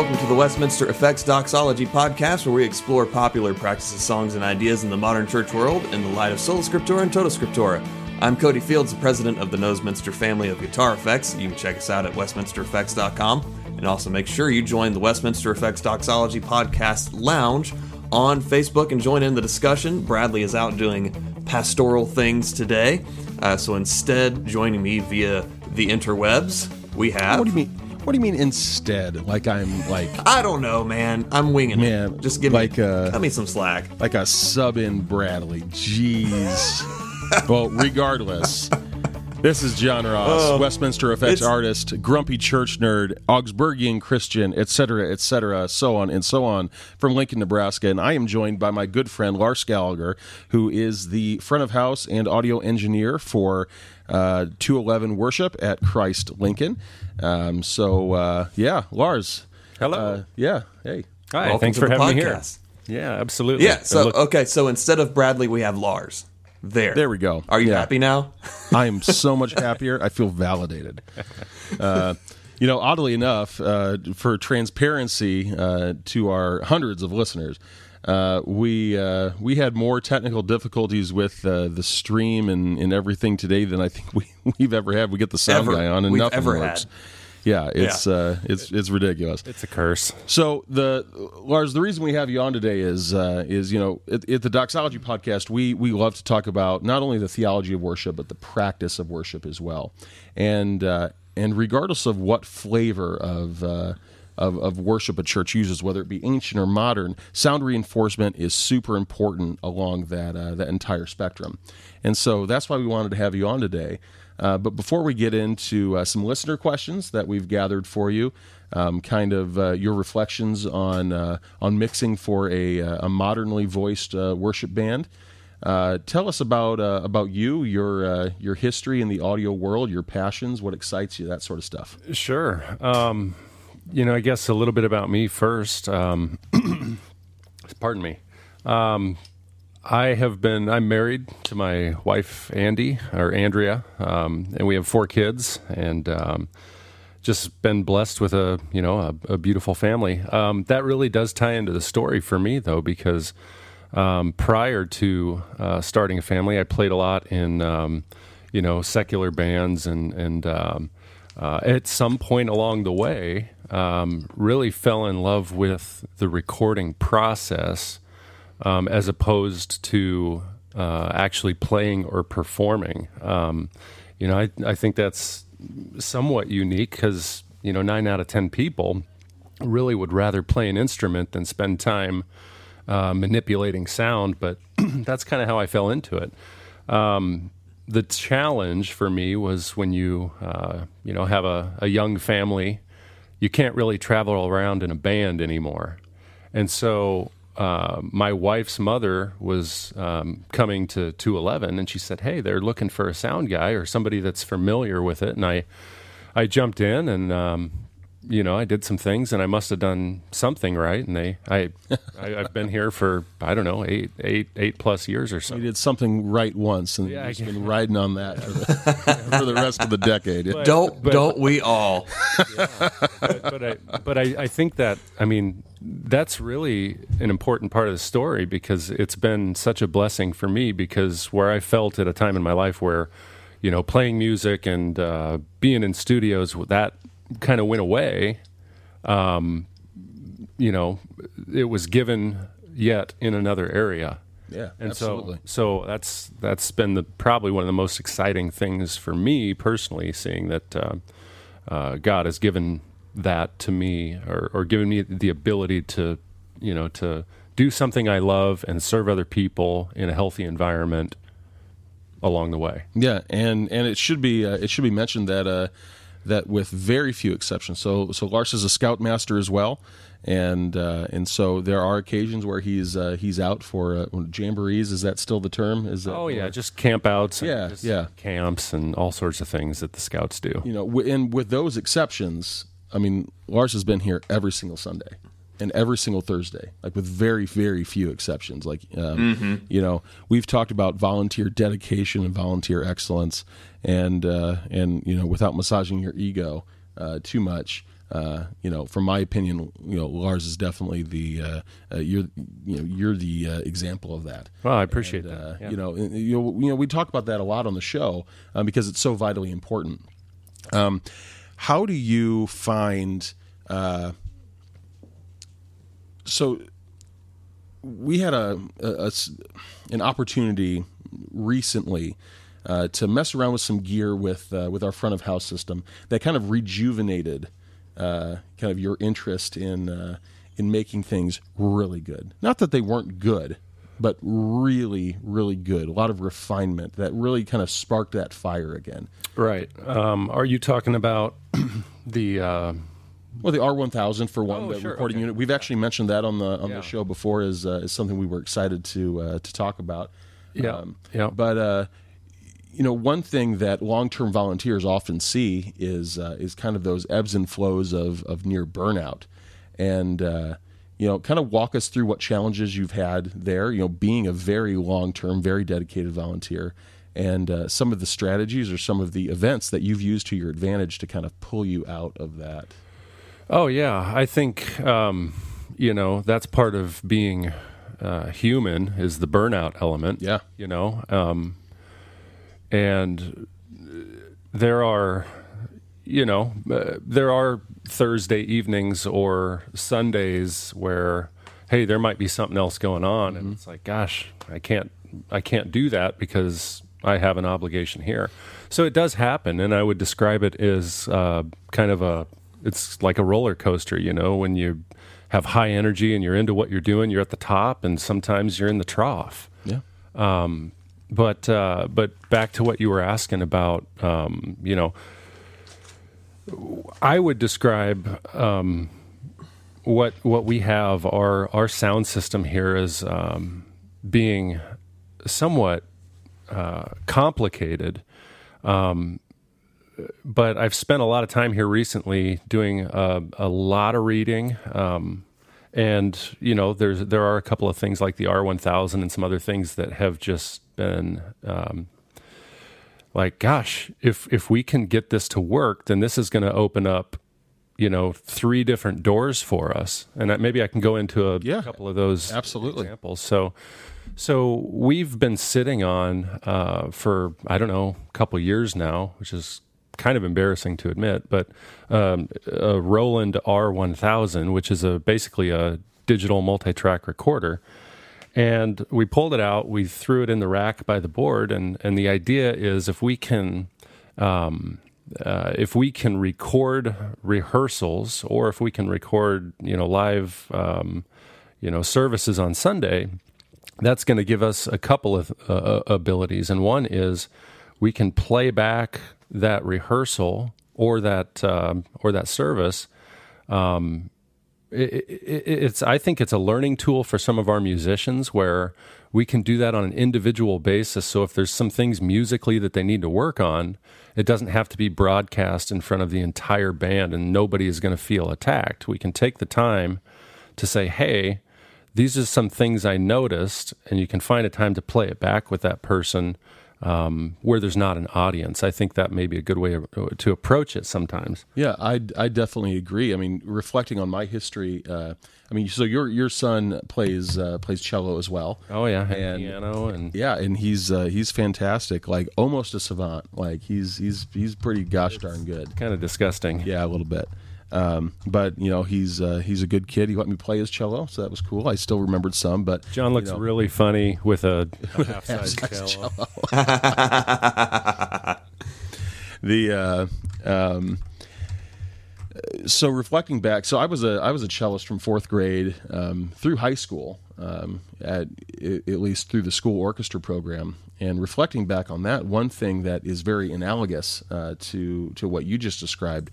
Welcome to the Westminster Effects Doxology podcast, where we explore popular practices, songs, and ideas in the modern church world in the light of Sola Scriptura and Tota Scriptura. I'm Cody Fields, the president of the Westminster family of guitar effects. You can check us out at westminstereffects.com and also make sure you join the Westminster Effects Doxology podcast lounge on Facebook and join in the discussion. Bradley is out doing pastoral things today, uh, so instead, joining me via the interwebs, we have. What do you mean? What do you mean instead? Like I'm like I don't know, man. I'm winging Man, it. Just give like, me, uh, cut me some slack. like a sub in Bradley. Jeez. well, regardless, this is John Ross, Oh, Westminster Effects artist, grumpy church nerd, Augsburgian Christian, etc., etc., so on and so on, from Lincoln, Nebraska. And I am joined by my good friend Lars Gallagher, who is the front of house and audio engineer for uh, 211 Worship at Christ Lincoln. Um, so, uh, yeah, Lars. Hello. Uh, yeah, hey. Hi. Welcome thanks for the having me here. podcast. Yeah, absolutely. Yeah. So Look- okay. So instead of Bradley, we have Lars. There. There we go. Are you Yeah. happy now? I am so much happier. I feel validated. Uh, you know, oddly enough, uh, for transparency uh, to our hundreds of listeners, uh, we uh, we had more technical difficulties with uh, the stream and, and everything today than I think we, we've ever had. We get the sound Ever. guy on and We've nothing works. had. Yeah, it's Yeah. Uh, it's it's ridiculous. it's a curse. So the Lars, the reason we have you on today is uh, is you know at, at the Doxology podcast we we love to talk about not only the theology of worship but the practice of worship as well, and uh, and regardless of what flavor of uh, of, of worship a church uses, whether it be ancient or modern, sound reinforcement is super important along that uh, that entire spectrum, and so that's why we wanted to have you on today. Uh, but before we get into uh, some listener questions that we've gathered for you, um, kind of uh, your reflections on uh, on mixing for a, uh, a modernly voiced uh, worship band. Tell us about about you, your your history in the audio world, your passions, what excites you, that sort of stuff. Sure. Um, you know, I guess a little bit about me first. Um, pardon me. Um, I have been. I'm married to my wife Andy or Andrea, um, and we have four kids, and um, just been blessed with a you know a, a beautiful family. Um, that really does tie into the story for me though, because um, prior to uh, starting a family, I played a lot in um, you know secular bands, and and um, uh, at some point along the way, um, really fell in love with the recording process um, as opposed to uh, actually playing or performing. Um, you know, I, I think that's somewhat unique because, you know, nine out of 10 people really would rather play an instrument than spend time uh, manipulating sound, but that's kind of how I fell into it. Um, the challenge for me was when you, uh, you know, have a, a young family, you can't really travel around in a band anymore. And so uh, my wife's mother was um, coming to 211 and she said, Hey, they're looking for a sound guy or somebody that's familiar with it. And I, I jumped in and, um, you know, I did some things and I must have done something right. And they, I, I I've been here for, I don't know, eight, eight, eight plus years or so. You did something right once, and Yeah, I you've been riding on that for the, for the rest of the decade. don't don't we all? but, but I but I, I think that I mean that's really an important part of the story because it's been such a blessing for me because where I felt at a time in my life where you know playing music and uh, being in studios that kind of went away um, you know it was given yet in another area yeah, and absolutely. so so that's that's been the probably one of the most exciting things for me personally seeing that uh, uh, God has given that to me or, or given me the ability to you know to do something I love and serve other people in a healthy environment along the way. Yeah, and and it should be uh, it should be mentioned that uh, that with very few exceptions. So so Lars is a scoutmaster as well, and uh, and so there are occasions where he's uh, he's out for uh, jamborees. Is that still the term? Is that Oh yeah, just campouts, and Yeah, yeah. camps and all sorts of things that the scouts do. you know, and with those exceptions, I mean, Lars has been here every single Sunday and every single Thursday, like with very, very few exceptions. Like, um, you know, we've talked about volunteer dedication and volunteer excellence, and uh, and you know, without massaging your ego uh, too much. uh, you know, from my opinion, you know, Lars is definitely the uh, uh, you're you know you're the uh, example of that. Well, I appreciate And, that. uh, Yeah. You know, and, you know, you know, we talk about that a lot on the show um, because it's so vitally important. Um, how do you find? Uh, so we had a, a- a an opportunity recently uh, to mess around with some gear with uh, with our front of house system that kind of rejuvenated uh, kind of your interest in uh, in making things really good. Not that they weren't good, but really, really good. A lot of refinement that really kind of sparked that fire again. Right. Um, are you talking about the? Well, the R1000 for one, Oh, the sure, recording okay. unit. We've actually mentioned that on the on Yeah. the show before as uh, is something we were excited to uh, to talk about. Yeah, yeah. But uh, you know, one thing that long term volunteers often see is uh, is kind of those ebbs and flows of of near burnout, and uh, you know, kind of walk us through what challenges you've had there. You know, being a very long term, very dedicated volunteer. And uh, some of the strategies or some of the events that you've used to your advantage to kind of pull you out of that. Oh yeah, I think um, you know that's part of being uh, human is the burnout element. Yeah. You know, um, and there are, you know, uh, there are Thursday evenings or Sundays where, hey, there might be something else going on, and it's like, gosh, I can't, I can't do that because I have an obligation here. So it does happen, and I would describe it as uh, kind of a, it's like a roller coaster, you know, when you have high energy and you're into what you're doing, you're at the top, and sometimes you're in the trough Yeah. but uh, but back to what you were asking about, um, you know, I would describe um, what what we have our our sound system here as um, being somewhat uh, complicated. Um, but I've spent a lot of time here recently doing a, a lot of reading. Um, and you know, there's there are a couple of things like the R1000 and some other things that have just been um, like, gosh, if if we can get this to work, then this is going to open up, you know, three different doors for us. And maybe I can go into a Yeah, couple of those absolutely. examples. So, so we've been sitting on uh, for I don't know a couple years now, which is kind of embarrassing to admit, but um, a Roland R1000, which is a basically a digital multi-track recorder. And we pulled it out, we threw it in the rack by the board, and, and the idea is if we can um, uh, if we can record rehearsals or if we can record you know live um, you know services on Sunday, that's going to give us a couple of uh, uh, abilities, and one is we can play back that rehearsal or that um, or that service. Um, it, it, it's I think it's a learning tool for some of our musicians where we can do that on an individual basis. So if there's some things musically that they need to work on, it doesn't have to be broadcast in front of the entire band, and nobody is going to feel attacked. We can take the time to say, "Hey." these are some things I noticed, and you can find a time to play it back with that person um, where there's not an audience. I think that may be a good way to approach it sometimes. Yeah, I, I definitely agree. I mean, reflecting on my history, uh, I mean, so your your son plays uh, plays cello as well. Oh yeah, and, And- piano and Yeah, and he's uh, he's fantastic, like almost a savant. Like he's he's he's pretty gosh darn good. kind of disgusting. Yeah, a little bit. Um, but you know, he's uh, he's a good kid. He let me play his cello, so that was cool. I still remembered some, but John looks you know, really funny with a, a half-size half-size cello. the uh, um, so reflecting back, so I was a I was a cellist from fourth grade um, through high school, um, at at least through the school orchestra program. And reflecting back on that, one thing that is very analogous uh, to to what you just described,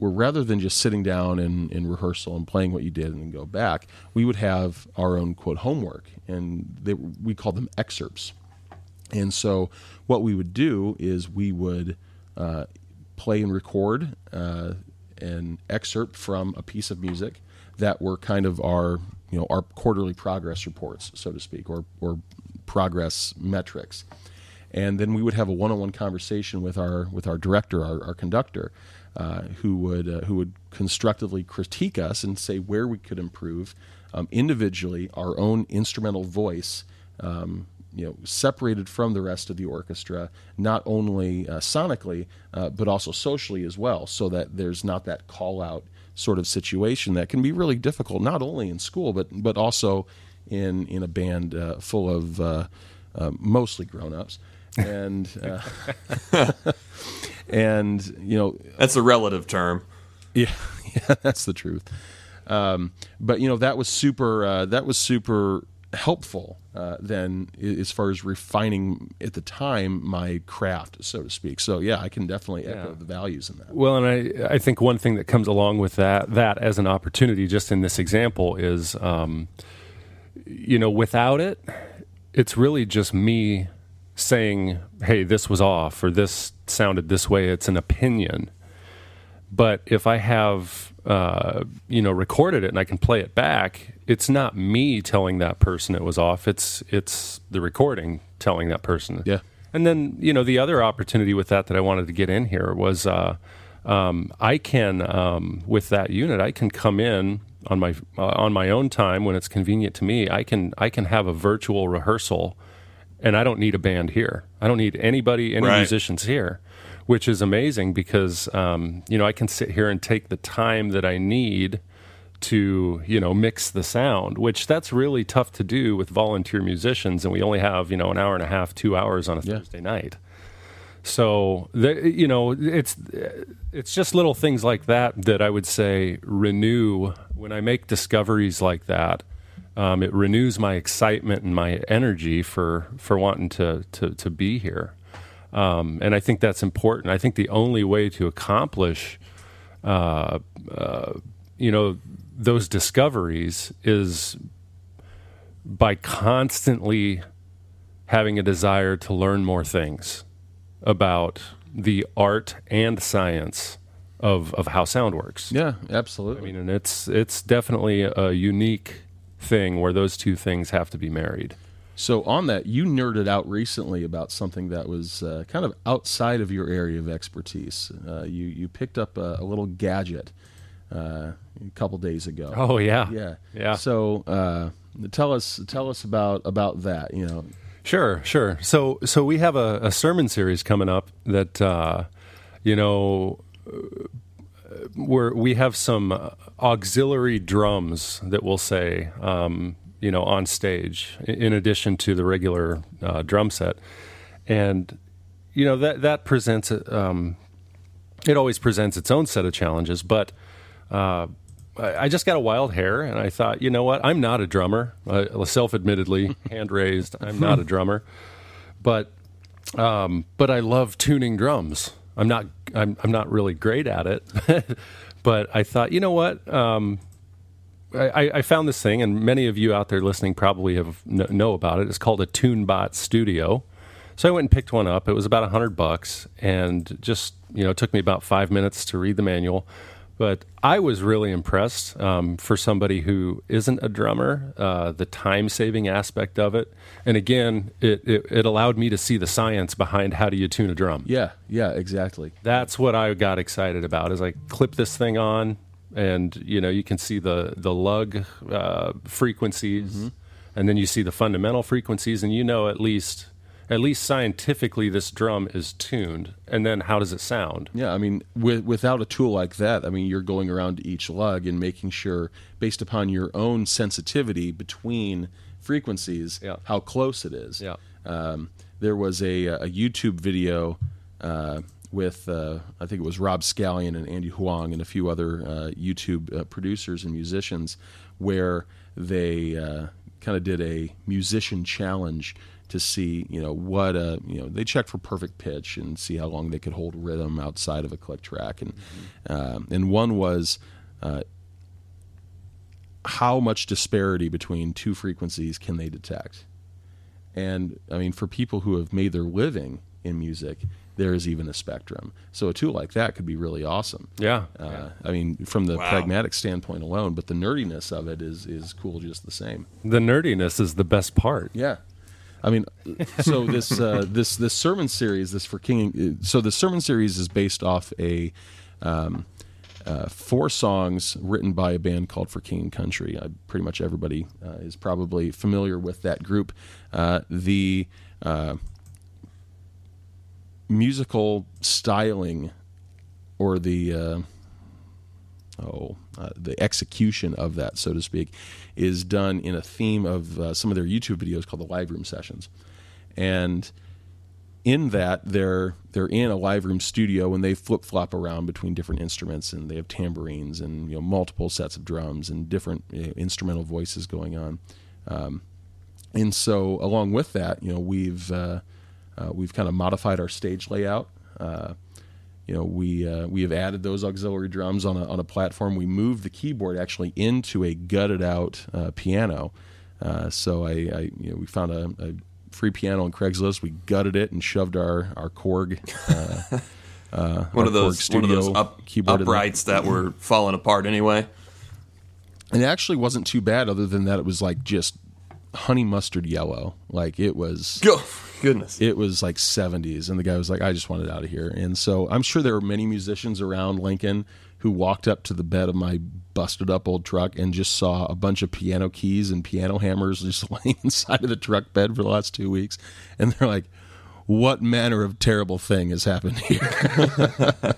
were rather than just sitting down in, in rehearsal and playing what you did and then go back, we would have our own quote homework, and they, we called them excerpts. And so, what we would do is we would uh, play and record uh, an excerpt from a piece of music that were kind of our, you know, our quarterly progress reports, so to speak, or or progress metrics. And then we would have a one-on-one conversation with our with our director, our, our conductor, uh, who would uh, who would constructively critique us and say where we could improve um, individually, our own instrumental voice. Um, you know, separated from the rest of the orchestra, not only uh, sonically, uh, but also socially as well, so that there's not that call out sort of situation that can be really difficult, not only in school, but but also in in a band uh, full of uh, uh, mostly grown ups, and uh, and you know That's a relative term. yeah, yeah, that's the truth. Um, but you know that was super. Uh, that was super helpful. Uh, then, as far as refining at the time my craft, so to speak. So yeah, I can definitely echo Yeah. the values in that. Well, and I, I think one thing that comes along with that, that as an opportunity, just in this example, is, um, you know, without it, it's really just me saying, "Hey, this was off," or "This sounded this way." It's an opinion. But if I have, uh, you know, recorded it and I can play it back, it's not me telling that person it was off. It's it's the recording telling that person. Yeah. And then you know the other opportunity with that that I wanted to get in here was uh, um, I can um, with that unit I can come in on my uh, on my own time when it's convenient to me. I can I can have a virtual rehearsal, and I don't need a band here. I don't need anybody any Right. musicians here, which is amazing because um, you know I can sit here and take the time that I need to you know mix the sound which that's really tough to do with volunteer musicians and we only have you know an hour and a half two hours on a Yeah. thursday night so the, you know it's it's just little things like that that i would say renew when i make discoveries like that um, it renews my excitement and my energy for for wanting to to, to be here um, and i think that's important i think the only way to accomplish uh, uh, you know those discoveries is by constantly having a desire to learn more things about the art and science of of how sound works. Yeah, absolutely. I mean, and it's it's definitely a unique thing where those two things have to be married. So on that, you nerded out recently about something that was uh, kind of outside of your area of expertise. Uh, you you picked up a, a little gadget uh, a couple days ago. Oh yeah, yeah, yeah. So uh, tell us tell us about about that. You know, Sure, sure. So, so we have a, a sermon series coming up that, uh, you know, where we have some auxiliary drums that we'll say, um, you know, on stage in addition to the regular uh, drum set, and you know that that presents um, it always presents its own set of challenges, but. Uh, I I just got a wild hair, and I thought, you know what? I'm not a drummer. Uh, self-admittedly, hand raised, I'm not a drummer, but um, but I love tuning drums. I'm not I'm I'm not really great at it, but I thought, you know what? Um, I, I found this thing, and many of you out there listening probably have kn- know about it. It's called a TuneBot Studio. So I went and picked one up. It was about a hundred bucks, and just you know, it took me about five minutes to read the manual. But I was really impressed um, for somebody who isn't a drummer. Uh, the time-saving aspect of it, and again, it, it it allowed me to see the science behind how do you tune a drum yeah, yeah, exactly. that's what I got excited about. Is I clip this thing on, and you know you can see the the lug uh, frequencies, and then you see the fundamental frequencies, and you know at least at least scientifically this drum is tuned. And then how does it sound? Yeah, I mean, with, without a tool like that, I mean, you're going around each lug and making sure, based upon your own sensitivity between frequencies, Yeah. how close it is. Yeah. Um, there was a, a YouTube video uh, with, uh, I think it was Rob Scallon and Andy Huang and a few other uh, YouTube uh, producers and musicians, where they uh, kind of did a musician challenge to see, you know, what a, you know, they checked for perfect pitch and see how long they could hold rhythm outside of a click track, and um, and one was uh, how much disparity between two frequencies can they detect? And I mean, for people who have made their living in music, there is even a spectrum. So a tool like that could be really awesome. Yeah. Uh, I mean, from the Wow. pragmatic standpoint alone, but the nerdiness of it is is cool just the same. The nerdiness is the best part. Yeah, I mean, so this uh, this this sermon series, this for King. So the sermon series is based off a Um, uh, four songs written by a band called For King and Country. Uh, pretty much everybody uh, is probably familiar with that group. Uh, the uh, musical styling or the uh, oh the execution of that, so to speak, is done in a theme of some of their YouTube videos called the Live Room Sessions, and in that they're they're in a live room studio and they flip flop around between different instruments and they have tambourines and you know multiple sets of drums and different you know, instrumental voices going on. Um, and so along with that, you know we've uh, uh, we've kind of modified our stage layout. You know we uh, we have added those auxiliary drums on a on a platform. We moved the keyboard actually into a gutted out uh, piano. Uh, so I, I, you know we found a, a free piano on Craigslist. We gutted it and shoved our our Korg. Uh, uh, one, of those, one of those up, uprights that were falling apart anyway. And it actually wasn't too bad, other than that it was like just honey mustard yellow. Like it was. Go. Oh, goodness. It was like 70s, and the guy was like, I just wanted out of here. And so I'm sure there were many musicians around Lincoln who walked up to the bed of my busted up old truck and just saw a bunch of piano keys and piano hammers just laying inside of the truck bed for the last two weeks. And they're like, what manner of terrible thing has happened here?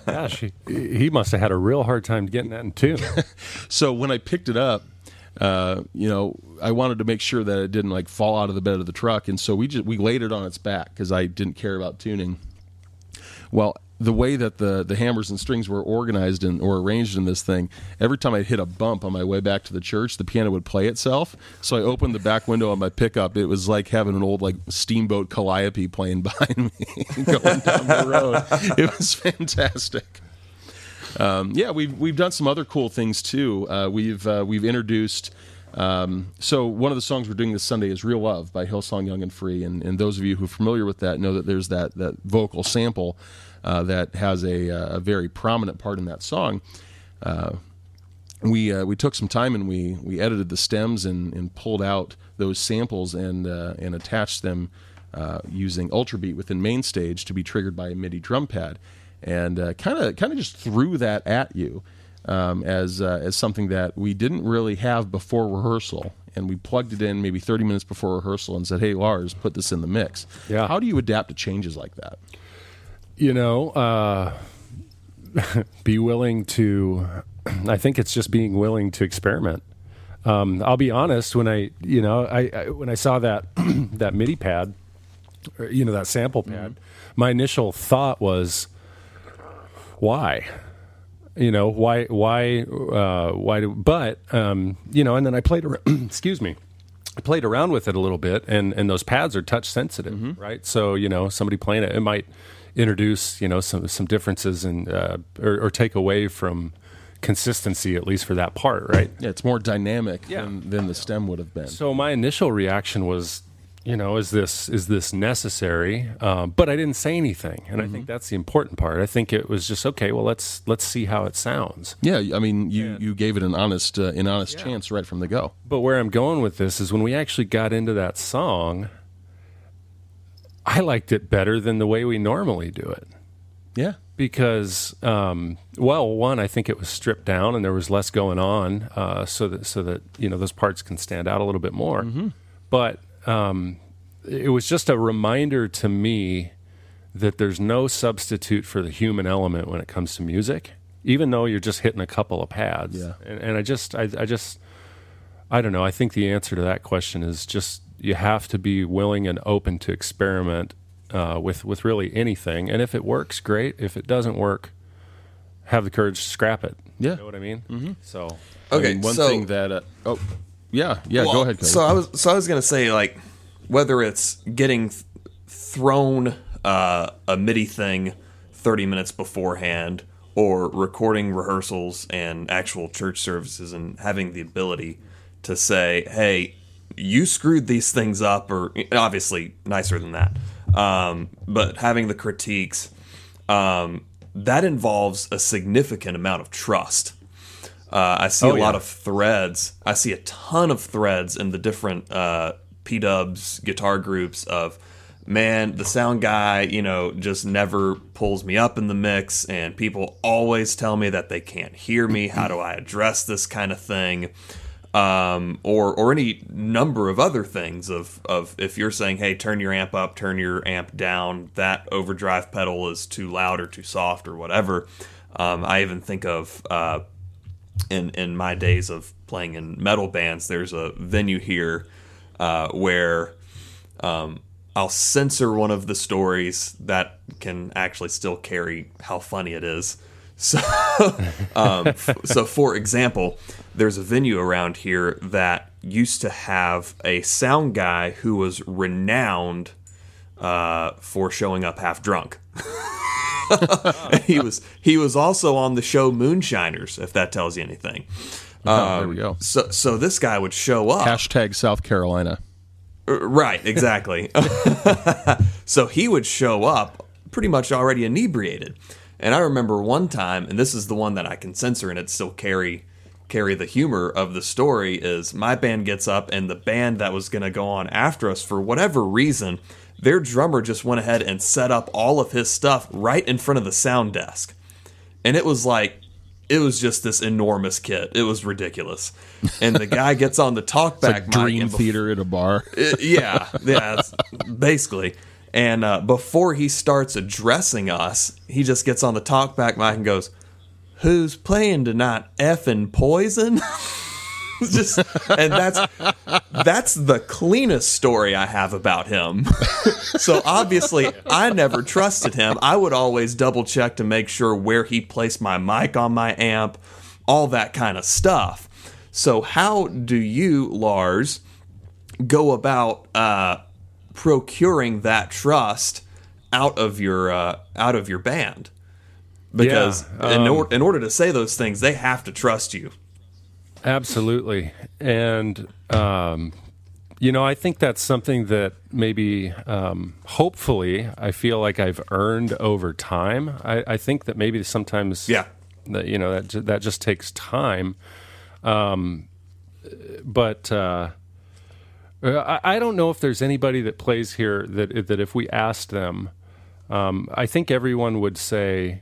Gosh, he, he must have had a real hard time getting that in tune. so when I picked it up, uh, you know, I wanted to make sure that it didn't like fall out of the bed of the truck, and so we just we laid it on its back because I didn't care about tuning. Well, the way that the the hammers and strings were organized and or arranged in this thing, every time I hit a bump on my way back to the church, the piano would play itself. So I opened the back window on my pickup. It was like having an old like steamboat calliope playing behind me going down the road. It was fantastic. Um, yeah, we've we've done some other cool things too. Uh, we've uh, we've introduced. Um, so one of the songs we're doing this Sunday is "Real Love" by Hillsong Young and Free, and, and those of you who are familiar with that know that there's that that vocal sample uh, that has a, uh, a, very prominent part in that song. Uh, we uh, we took some time and we we edited the stems and, and pulled out those samples and and attached them using Ultrabeat within MainStage to be triggered by a MIDI drum pad, and kind of kind of just threw that at you. Um, as as something that we didn't really have before rehearsal, and we plugged it in maybe 30 minutes before rehearsal and said, "Hey, Lars, put this in the mix." Yeah. How do you adapt to changes like that? you know, uh, be willing to. I think it's just being willing to experiment. Um, I'll be honest. When I, you know, I, I when I saw that that MIDI pad, or, you know, that sample pad, mm-hmm. my initial thought was, why? You know, why, why, uh, why do? But um, you know, and then I played. Around, excuse me. I played around with it a little bit, and and those pads are touch sensitive, mm-hmm. right? So you know, somebody playing it, it might introduce you know some some differences and uh, or, or, take away from consistency at least for that part right yeah it's more dynamic yeah. than, than the stem would have been so my initial reaction was you know is this is this necessary um, but i didn't say anything and mm-hmm. i think that's the important part i think it was just okay well let's let's see how it sounds yeah i mean you you gave it an honest uh, an honest yeah. chance right from the go but where i'm going with this is when we actually got into that song I liked it better than the way we normally do it. Yeah. Because, um, well, one, I think it was stripped down and there was less going on, uh, so that so that you know those parts can stand out a little bit more. Mm-hmm. But um, it was just a reminder to me that there's no substitute for the human element when it comes to music, even though you're just hitting a couple of pads. Yeah. And, and I just, I, I just, I don't know. I think the answer to that question is just you have to be willing and open to experiment uh, with with really anything. And if it works, great. If it doesn't work, have the courage to scrap it. Yeah, you know what I mean. Mm-hmm. So okay, I mean, one so, thing that uh, oh yeah yeah well, go ahead. Cody. So I was so I was gonna say like whether it's getting th- thrown uh, a MIDI thing thirty minutes beforehand or recording rehearsals and actual church services and having the ability to say, hey, you screwed these things up, or obviously nicer than that. Um, but having the critiques, um, that involves a significant amount of trust. Uh, I see oh, a yeah. lot of threads. I see a ton of threads in the different uh, P Dubs guitar groups of man, the sound guy, you know, just never pulls me up in the mix, and people always tell me that they can't hear me. How do I address this kind of thing? Um, or or any number of other things of of if you're saying, hey, turn your amp up, turn your amp down, that overdrive pedal is too loud or too soft or whatever. Um, I even think of uh, in in my days of playing in metal bands, there's a venue here uh, where um, I'll censor one of the stories that can actually still carry how funny it is. So, um, f- so for example, there's a venue around here that used to have a sound guy who was renowned uh, for showing up half drunk. he was he was also on the show Moonshiners, if that tells you anything. Oh, there we go. So so this guy would show up. Hashtag South Carolina. Uh, Right, exactly. so he would show up pretty much already inebriated. And I remember one time, and this is the one that I can censor and it still carry carry the humor of the story is my band gets up and the band that was going to go on after us for whatever reason, their drummer just went ahead and set up all of his stuff right in front of the sound desk. And it was like it was just this enormous kit. It was ridiculous. And the guy gets on the talkback Like mic Dream bef- Theater at a bar. uh, yeah, yeah, basically. And uh, before he starts addressing us, he just gets on the talkback mic and goes, "Who's playing tonight? Effing poison." just and that's that's the cleanest story I have about him. so obviously, I never trusted him. I would always double check to make sure where he placed my mic on my amp, all that kind of stuff. So how do you, Lars? go about uh, procuring that trust out of your uh, out of your band because Yeah, in, um, or- in order to say those things they have to trust you Absolutely. And, um, you know, I think that's something that maybe, um, hopefully, I feel like I've earned over time. I, I think that maybe sometimes, Yeah. that you know that that just takes time. Um, but uh, I, I don't know if there's anybody that plays here that that if we asked them, um, I think everyone would say,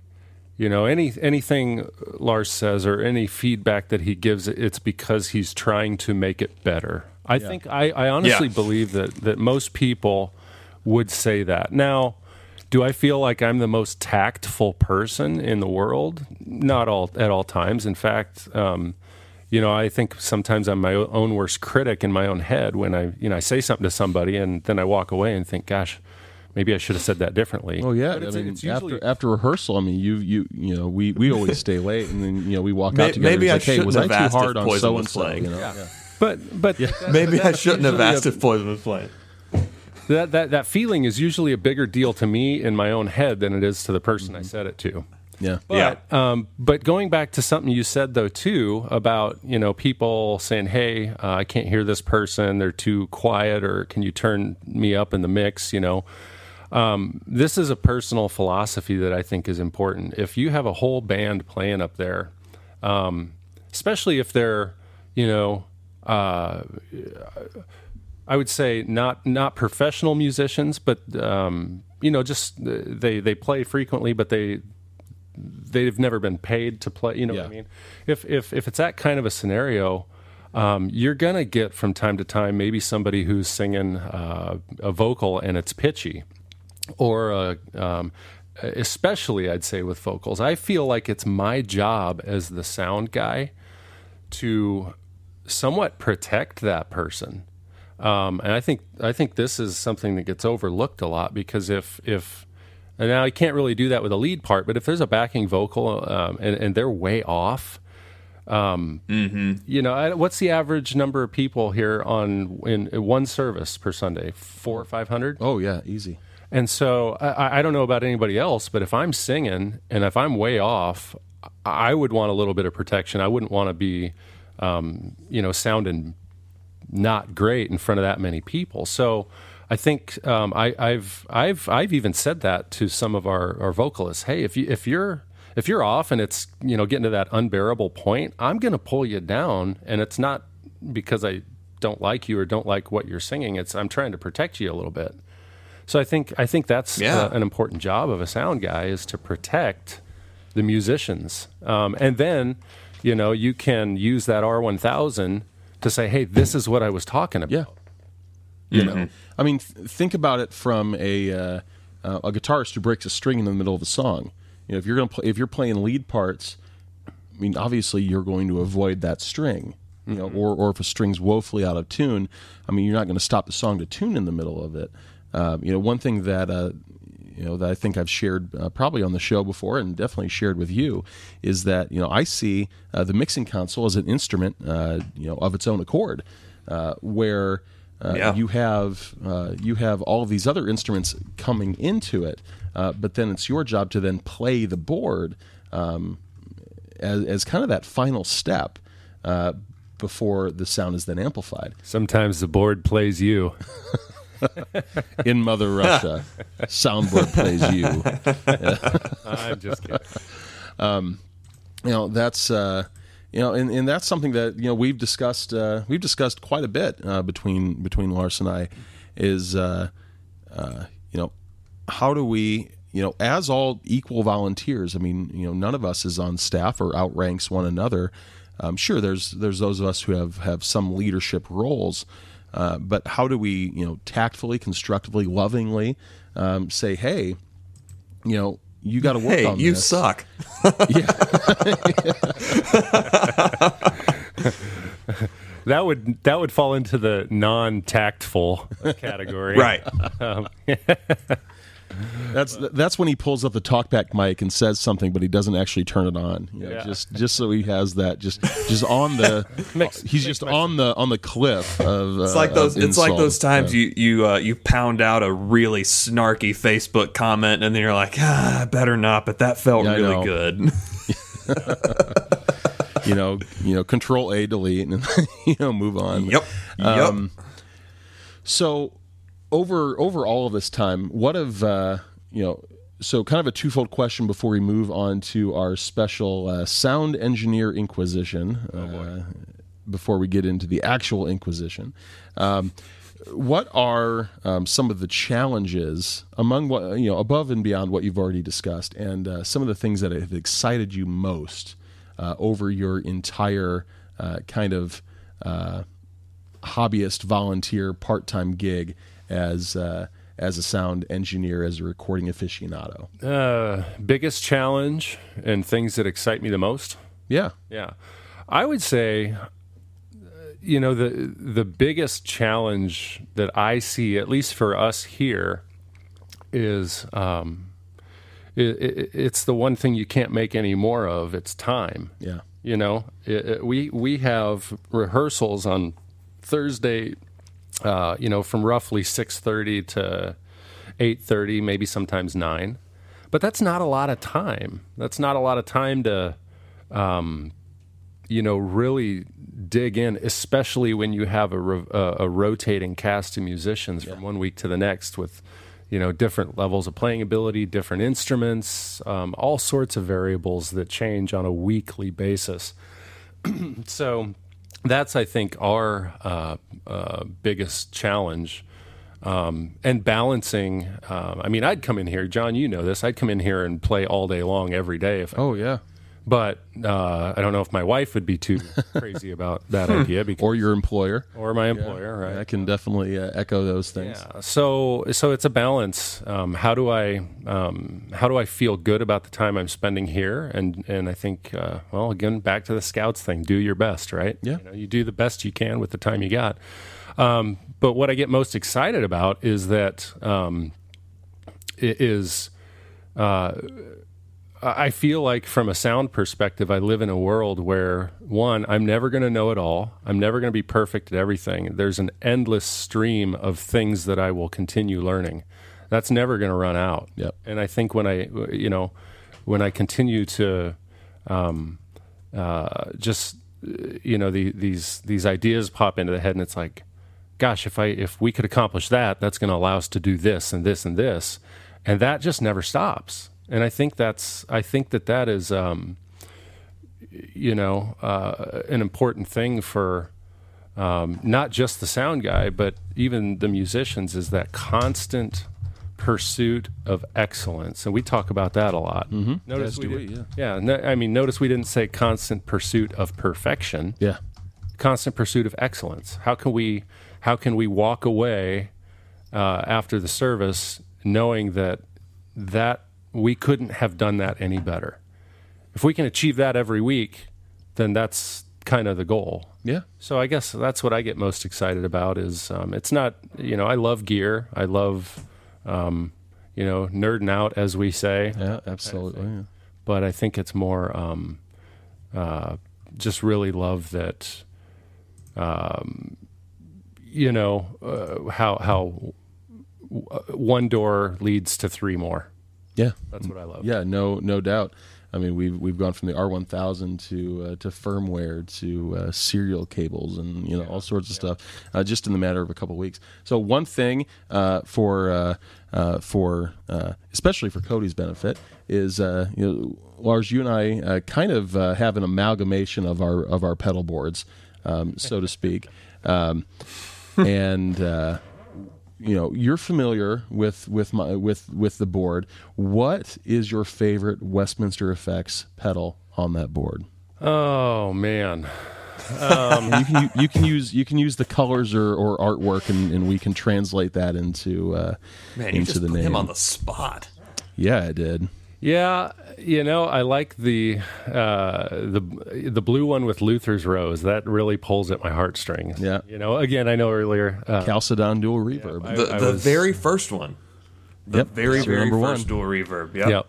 you know, any anything Lars says or any feedback that he gives, it's because he's trying to make it better. I think I, I honestly Yeah. believe that that most people would say that. Now, do I feel like I'm the most tactful person in the world? Not all at all times. In fact, um, you know, I think sometimes I'm my own worst critic in my own head when I, you know, I say something to somebody and then I walk away and think, gosh, maybe I should have said that differently. Oh yeah, But I mean, it's usually- after after rehearsal, I mean, you you you know, we we always stay late, and then you know we walk May- out together. maybe It's I like, hey, shouldn't was I have too asked if hard on Poison so was and so? playing. You know, But but maybe i shouldn't have asked a- if poison was playing that, that that feeling is usually a bigger deal to me in my own head than it is to the person I said it to. yeah, But um, but going back to something you said though too about you know people saying, "Hey, uh, I can't hear this person; they're too quiet," or "Can you turn me up in the mix?" You know, um, this is a personal philosophy that I think is important. If you have a whole band playing up there, um, especially if they're you know. Uh, I would say not not professional musicians, but um, you know, just uh, they they play frequently, but they they've never been paid to play. You know what I mean? If if if it's that kind of a scenario, um, you're gonna get from time to time maybe somebody who's singing uh, a vocal and it's pitchy, or uh, um, especially I'd say with vocals. I feel like it's my job as the sound guy to somewhat protect that person. Um, and I think I think this is something that gets overlooked a lot because if if and now I can't really do that with a lead part, but if there's a backing vocal um, and, and they're way off, um, you know, I, what's the average number of people here on in, in one service per Sunday? Four or five hundred. oh yeah, easy. And so I, I don't know about anybody else, but if I'm singing and if I'm way off, I would want a little bit of protection. I wouldn't want to be, um, you know, sounding not great in front of that many people. So I think um, I, I've I've I've even said that to some of our, our vocalists. Hey, if you if you're if you're off and it's you know getting to that unbearable point, I'm going to pull you down, and it's not because I don't like you or don't like what you're singing. It's I'm trying to protect you a little bit. So I think I think that's Yeah. uh, an important job of a sound guy is to protect the musicians, um, and then you know you can use that R1000 to say, hey, this is what I was talking about. Yeah. You know, I mean, th- think about it from a uh, uh, a guitarist who breaks a string in the middle of a song. You know, if you're going to if you're playing lead parts, I mean, obviously you're going to avoid that string. You know, or or if a string's woefully out of tune, I mean, you're not going to stop the song to tune in the middle of it. Um, you know, one thing that uh, you know that I think I've shared uh, probably on the show before, and definitely shared with you, is that you know I see uh, the mixing console as an instrument, uh, you know, of its own accord, uh, where uh, Yeah. you have uh, you have all of these other instruments coming into it, uh, but then it's your job to then play the board um, as, as kind of that final step uh, before the sound is then amplified. Sometimes the board plays you. In Mother Russia, soundboard plays you. I'm just kidding. you know that's uh, you know and, and that's something that you know we've discussed uh, we've discussed quite a bit uh, between between Lars and I is uh, uh, you know how do we you know as all equal volunteers I mean you know none of us is on staff or outranks one another um, sure there's there's those of us who have have some leadership roles uh, but how do we you know tactfully constructively lovingly um, say hey you know you got to work Hey, on you this. suck. That would that would fall into the non-tactful category, Right. Um, That's that's when he pulls up the talkback mic and says something, but he doesn't actually turn it on. You know, Yeah. Just just so he has that. Just just on the. Makes- he's just on the on the cliff of. It's like those. It's like those times you. you you uh, you pound out a really snarky Facebook comment, and then you're like, ah, better not. But that felt Yeah, really good. you know you know Control A delete and you know move on. yep. Yep. Um, So over over all of this time, what have uh, you know? So kind of a twofold question before we move on to our special uh, sound engineer inquisition. uh, before we get into the actual inquisition, um, what are um, some of the challenges among what you know above and beyond what you've already discussed, and uh, some of the things that have excited you most uh, over your entire uh, kind of uh, hobbyist, volunteer, part time gig as uh, as a sound engineer, as a recording aficionado? uh, biggest challenge and things that excite me the most. Yeah, Yeah, I would say, you know, the the biggest challenge that I see, at least for us here, is um, it, it, it's the one thing you can't make any more of. It's time. yeah, You know, it- we we have rehearsals on Thursday. Uh, you know, from roughly six thirty to eight thirty, maybe sometimes nine. But that's not a lot of time. That's not a lot of time to, um, you know, really dig in, especially when you have a, ro- a, a rotating cast of musicians from one week to the next with, you know, different levels of playing ability, different instruments, um, all sorts of variables that change on a weekly basis. so that's, I think, our uh, uh, biggest challenge. Um, and balancing. Um, I mean, I'd come in here, John. You know this. I'd come in here and play all day long every day if oh yeah, but uh, I don't know if my wife would be too crazy about that Hmm. idea because, or your employer. or my employer, right? I can definitely uh, echo those things. Yeah. So so it's a balance. Um, how do I um, how do I feel good about the time I'm spending here? And and I think uh, well again back to the scouts thing. Do your best, right? Yeah. You, know, you do the best you can with the time you got. Um, but what I get most excited about is that um, it is. I feel like from a sound perspective, I live in a world where one, I'm never going to know it all. I'm never going to be perfect at everything. There's an endless stream of things that I will continue learning. That's never going to run out. Yep. And I think when I, you know, when I continue to, um, uh, just, you know, the, these these ideas pop into the head, and it's like, gosh, if I if we could accomplish that, that's going to allow us to do this and this and this, and that just never stops. And I think that's I think that that is, um, you know, uh, an important thing for um, not just the sound guy, but even the musicians is that constant pursuit of excellence, and we talk about that a lot. Mm-hmm. Notice As we, do did, we, yeah. yeah. No, I mean, notice we didn't say constant pursuit of perfection. Yeah. Constant pursuit of excellence. How can we how can we walk away uh, after the service knowing that that we couldn't have done that any better? If we can achieve that every week, then that's kind of the goal. Yeah. So I guess that's what I get most excited about. Is um, it's not you know I love gear. I love um, you know nerding out as we say. Yeah. Absolutely. Yeah. But I think it's more um, uh, just really love that. Um, you know uh, how how w- one door leads to three more. Yeah. That's what I love. Yeah, no, no doubt. I mean, we've we've gone from the R1000 to uh, to firmware to uh, serial cables and you know all sorts of stuff uh, just in the matter of a couple weeks. So one thing uh, for uh, uh, for uh, especially for Cody's benefit is uh, you know Lars, you and I uh, kind of uh, have an amalgamation of our of our pedal boards, um, so to speak, um, and. You know you're familiar with with my with with the board what is your favorite westminster effects pedal on that board Oh man. And you can you can use you can use the colors or, or artwork and, and we can translate that into uh Man, you into just the put name him on the spot. yeah i did Yeah, you know, I like the uh, the the blue one with Luther's rose. That really pulls at my heartstrings. Yeah. you know. Again, I know earlier. Uh, chalcedon dual reverb I- The, the was- very first one. The Yep, very, that's very number first one. dual reverb. Yep. yeah,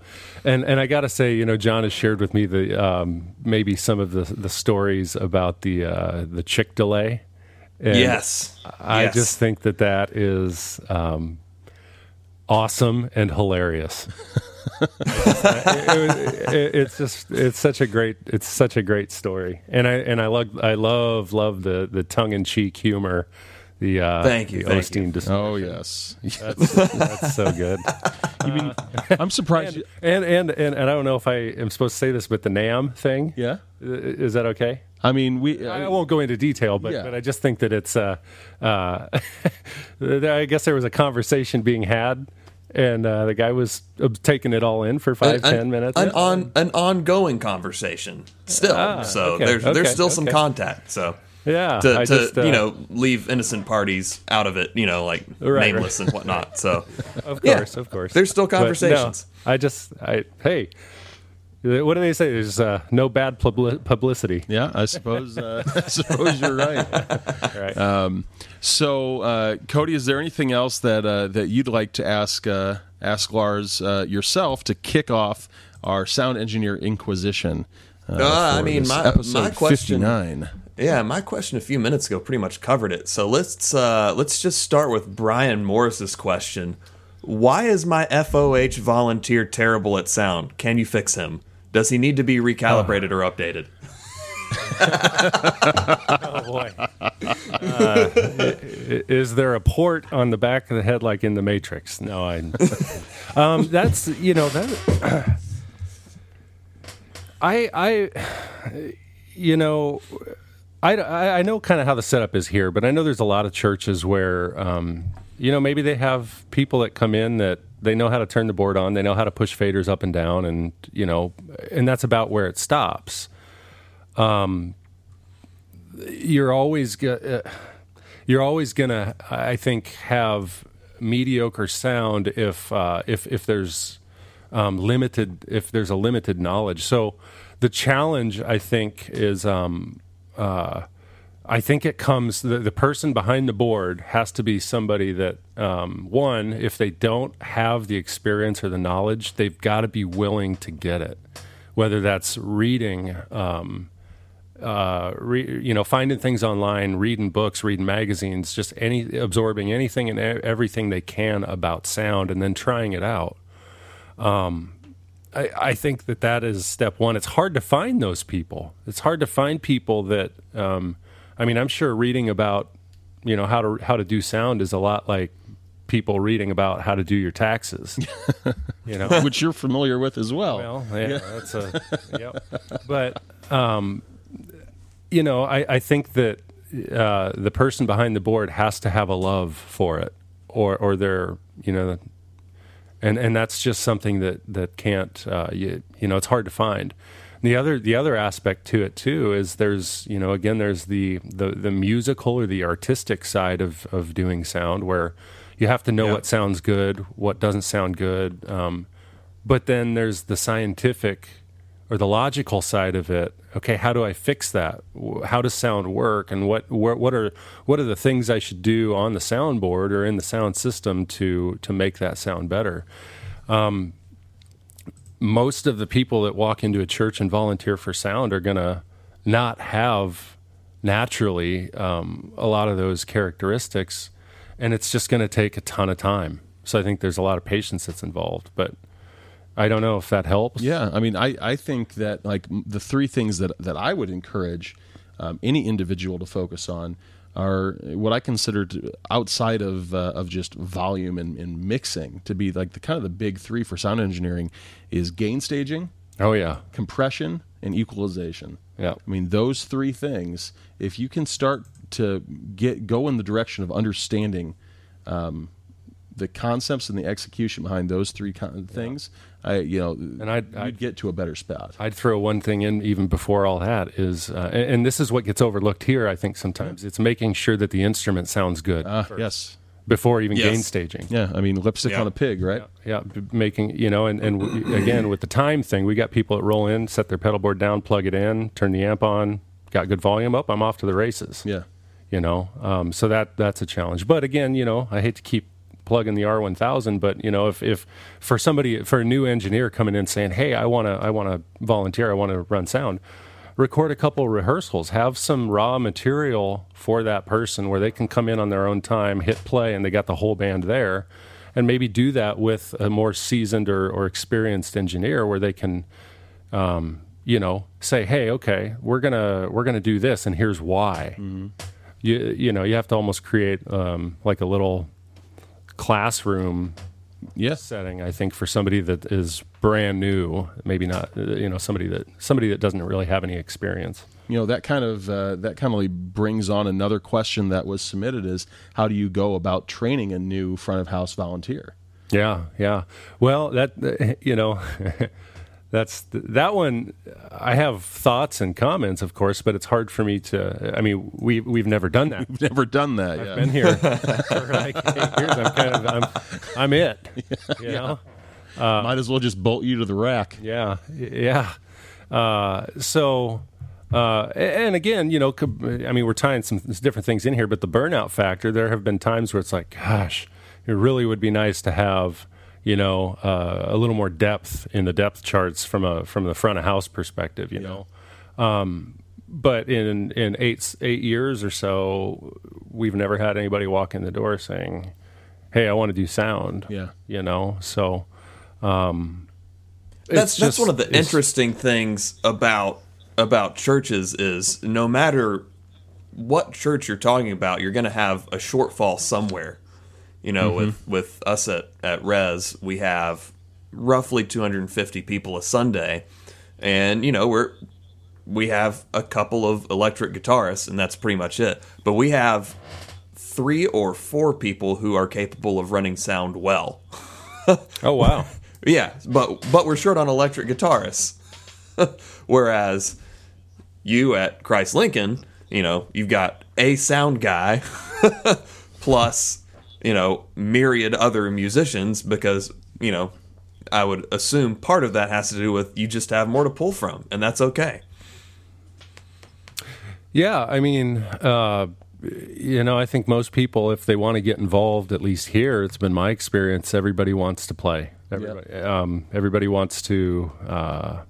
and and I got to say, you know, John has shared with me the um, maybe some of the the stories about the uh, the chick delay. And Yes. I Yes. just think that that is um, awesome and hilarious. It- it- it's just it's such a great it's such a great story, and I and I love I love love the the tongue in cheek humor. The uh, Thank you, the thank Osteen you. dis- oh yes That's, that's so good. you mean i'm surprised you, And, and and and I don't know if I am supposed to say this, but the Nam thing, yeah i- is that okay? i mean we I won't go into detail, but, Yeah. but I just think that it's. Uh, uh, I guess there was a conversation being had, and uh, the guy was uh, taking it all in for five, An- ten minutes. An on an ongoing conversation still. Ah, so okay, there's okay, there's still some okay. contact. So yeah, to, to just, uh, you know leave innocent parties out of it, you know, like Right, nameless and whatnot. So of yeah, course, of course. there's still But no, conversations. I just, I hey, what do they say? There's uh, no bad publi- publicity. yeah i suppose uh, i suppose you're right Right. Um, so, uh, Cody, is there anything else that uh, that you'd like to ask uh, ask Lars uh, yourself to kick off our sound engineer inquisition? Uh, I for mean, this my- episode my question- 59. Yeah, my question a few minutes ago pretty much covered it. So let's uh, let's just start with Brian Morris's question. Why is my FOH volunteer terrible at sound? Can you fix him? Does he need to be recalibrated or updated? Oh boy. Uh, is there a port on the back of the head like in the Matrix? No, I. Um, that's you know that. I I, you know, I I know kind of how the setup is here, but I know there's a lot of churches where, um, you know, maybe they have people that come in that they know how to turn the board on, they know how to push faders up and down, and you know, and that's about where it stops Um, you're always uh, you're always gonna I think have mediocre sound if uh, if if there's um, limited if there's a limited knowledge. So the challenge I think is um, uh, I think it comes the, the person behind the board has to be somebody that um, one if they don't have the experience or the knowledge they've got to be willing to get it whether that's reading um, uh, re, you know, finding things online, reading books, reading magazines, just any absorbing anything and everything they can about sound, and then trying it out. Um, I, I think that that is step one. It's hard to find those people. It's hard to find people that. Um, I mean, I'm sure reading about you know how to how to do sound is a lot like people reading about how to do your taxes. you know, which you're familiar with as well. well, yeah, that's a yep. But um, you know, I, I think that uh, the person behind the board has to have a love for it, or or they're you know, and and that's just something that that can't uh, you, you know it's hard to find. The other the other aspect to it too is there's you know again there's the the, the musical or the artistic side of of doing sound where you have to know Yeah. what sounds good, what doesn't sound good, um, but then there's the scientific or the logical side of it. Okay, how do I fix that? How does sound work, and what wh- what are what are the things I should do on the soundboard or in the sound system to to make that sound better? Um, most of the people that walk into a church and volunteer for sound are to not have naturally um, a lot of those characteristics, and it's just going to take a ton of time. So I think there's a lot of patience that's involved, but I don't know if that helps. Yeah, I mean, I, I think that like the three things that that I would encourage um, any individual to focus on are what I consider to, outside of uh, of just volume and, and mixing to be like the kind of the big three for sound engineering is gain staging, Oh yeah, compression, and equalization. yeah, I mean, those three things, if you can start to get go in the direction of understanding um, the concepts and the execution behind those three con- things, I you know, and I'd- you'd I'd- get to a better spot. I'd throw one thing in even before all that is, uh, and, and this is what gets overlooked here. I think sometimes it's making sure that the instrument sounds good Ah, yes, before even Yes. gain staging. yeah. I mean, lipstick Yeah. on a pig, right? Yeah, b- making you know, and and w- again with the time thing, we got people that roll in, set their pedal board down, plug it in, turn the amp on, got good volume up. I'm off to the races. Yeah, you know um, so that that's a challenge but again you know i hate to keep plugging the r1000 but you know if, if for somebody for a new engineer coming in saying hey i want to i want to volunteer i want to run sound record a couple rehearsals have some raw material for that person where they can come in on their own time hit play and they got the whole band there and maybe do that with a more seasoned or, or experienced engineer where they can um, you know say hey okay we're gonna we're gonna do this and here's why. You you know you have to almost create um, like a little classroom yes. setting i think for somebody that is brand new maybe not uh, you know somebody that somebody that doesn't really have any experience You know that kind of uh, that kind of brings on another question that was submitted: is how do you go about training a new front of house volunteer? yeah yeah well that uh, you know that's that one i have thoughts and comments of course but it's hard for me to i mean we we've never done that We've never done that. I've yeah. been here for like eight years. I'm kind of I'm I'm it. You know? Might as well just bolt you to the rack. Yeah, yeah. Uh, so, uh, and again, you know, I mean, we're tying some different things in here, but the burnout factor. There have been times where it's like, gosh, it really would be nice to have, you know, uh, a little more depth in the depth charts from a from the front of house perspective. You know, um, but in in eight eight years or so, we've never had anybody walk in the door saying, "Hey, I want to do sound." Yeah. you know, so. Um, that's it's that's one of the interesting things about about churches is no matter what church you're talking about, you're going to have a shortfall somewhere. You know, mm-hmm. with with us at at Res, we have roughly 250 people a Sunday, and you know we're we have a couple of electric guitarists, and that's pretty much it. But we have three or four people who are capable of running sound well. Oh wow. Yeah, but but we're short on electric guitarists. Whereas you at Christ Lincoln, you know, you've got a sound guy plus, you know, myriad other musicians because, you know, I would assume part of that has to do with you just have more to pull from, and that's okay. Yeah, I mean, uh, you know, I think most people, if they want to get involved, at least here, it's been my experience. Everybody wants to play. Everybody, um, everybody wants to, uh,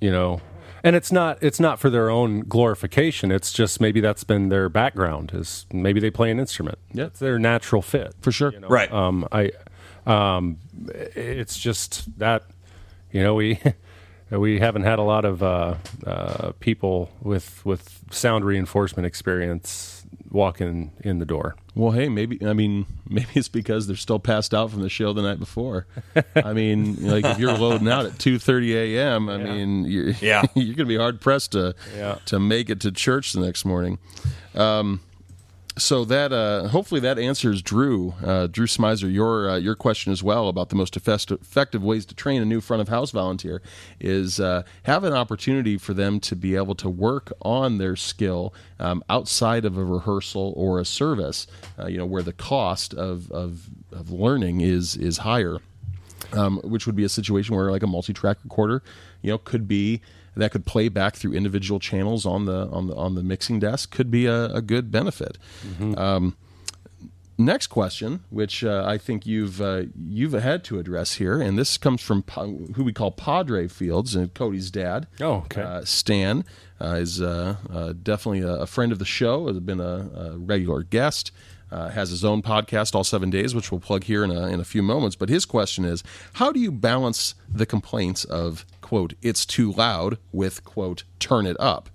you know, and it's not it's not for their own glorification. It's just maybe that's been their background. Is maybe they play an instrument. Yeah. it's their natural fit For sure. you know? Right. Um, I, um, it's just that, you know, we we haven't had a lot of uh, uh, people with with sound reinforcement experience walking in the door. Well, hey, maybe I mean maybe it's because they're still passed out from the show the night before. I mean, like if you're loading out at two thirty a.m., I mean, you're, Yeah. you're going to be hard pressed to Yeah. to make it to church the next morning. Um, So that uh, hopefully that answers Drew uh, Drew Smizer your uh, your question as well about the most effective ways to train a new front of house volunteer is uh, have an opportunity for them to be able to work on their skill um, outside of a rehearsal or a service, uh, you know, where the cost of, of, of learning is is higher. Um, which would be a situation where like a multi-track recorder, you know, could be that could play back through individual channels on the on the on the mixing desk could be a, a good benefit. Mm-hmm. Um, next question, which uh, I think you've uh, you've had to address here, and this comes from who we call Padre Fields and Cody's dad. Oh, okay. Uh, Stan uh, is uh, uh, definitely a, a, friend of the show. Has been a, a regular guest. Has his own podcast, All Seven Days, which we'll plug here in a, in a few moments. But his question is How do you balance the complaints of quote, it's too loud with, quote, turn it up.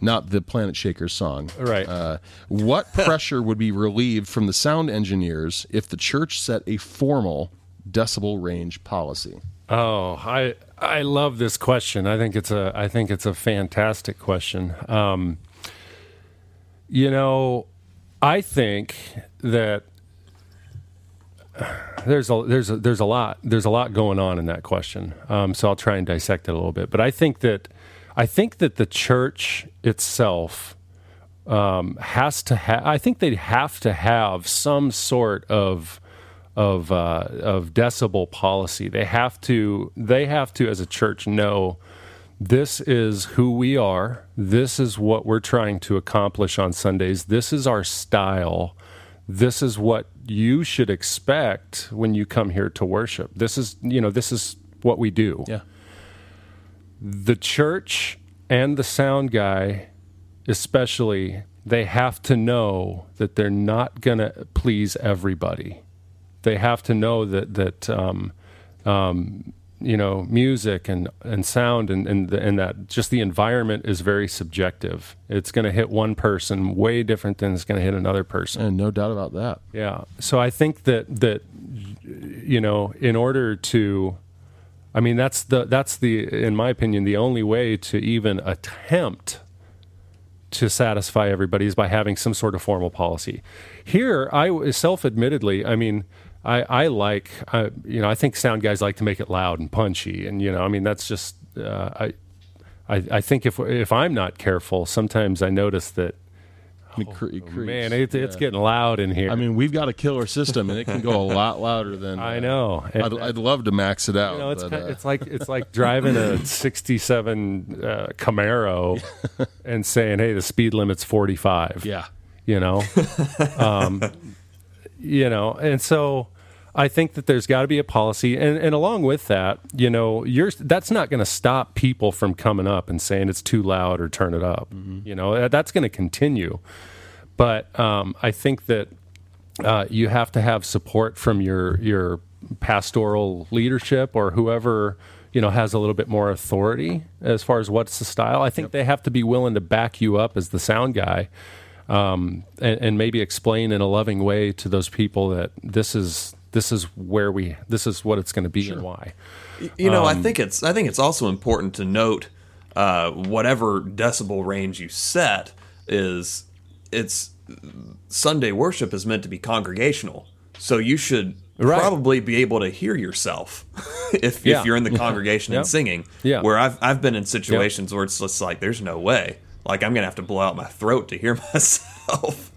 Not the Planetshakers song. Right. Uh, what pressure would be relieved from the sound engineers if the church set a formal decibel range policy? Oh, I I love this question. I think it's a I think it's a fantastic question. Um, you know, I think that there's a there's a, there's a lot there's a lot going on in that question. Um, so I'll try and dissect it a little bit. But I think that I think that the church itself um, has to have. I think they have to have some sort of of uh, of decibel policy. They have to they have to as a church know this is who we are. This is what we're trying to accomplish on Sundays. This is our style this is what you should expect when you come here to worship. This is, you know, this is what we do. Yeah. The church and the sound guy, especially, they have to know that they're not going to please everybody. They have to know that that um, um, you know music and and sound and and, the, and that just the environment is very subjective. It's going to hit one person way different than it's going to hit another person. And no doubt about that. Yeah. So i think that that you know in order to i mean that's the that's the in my opinion the only way to even attempt to satisfy everybody is by having some sort of formal policy. Here i self-admittedly i mean I, I like, I, you know, I think sound guys like to make it loud and punchy, and you know, I mean, that's just, uh, I, I, I think if if I'm not careful, sometimes I notice that it cre- it oh, man, it, yeah. it's getting loud in here. I mean, we've got a killer system, and it can go a lot louder than. I know. Uh, I'd, I'd, love to max it out. You know, it's, but, kind of, uh, it's like it's like driving a '67 uh, Camaro and saying, "Hey, the speed limit's 45." Yeah. You know, um, you know, and so I think that there's got to be a policy, and, and along with that, you know, you're that's not going to stop people from coming up and saying it's too loud or turn it up. Mm-hmm. You know, that's going to continue. But um, I think that uh, you have to have support from your your pastoral leadership or whoever you know has a little bit more authority as far as what's the style. I think yep. they have to be willing to back you up as the sound guy. Um, and, and, maybe explain in a loving way to those people that this is this is where we this is what it's going to be sure. and why. You know, um, I think it's I think it's also important to note uh, whatever decibel range you set is it's Sunday worship is meant to be congregational, so you should right. probably be able to hear yourself if, yeah. if you're in the congregation yeah. and singing. Yeah. Where I've I've been in situations yeah. where it's just like there's no way, like I'm gonna have to blow out my throat to hear myself.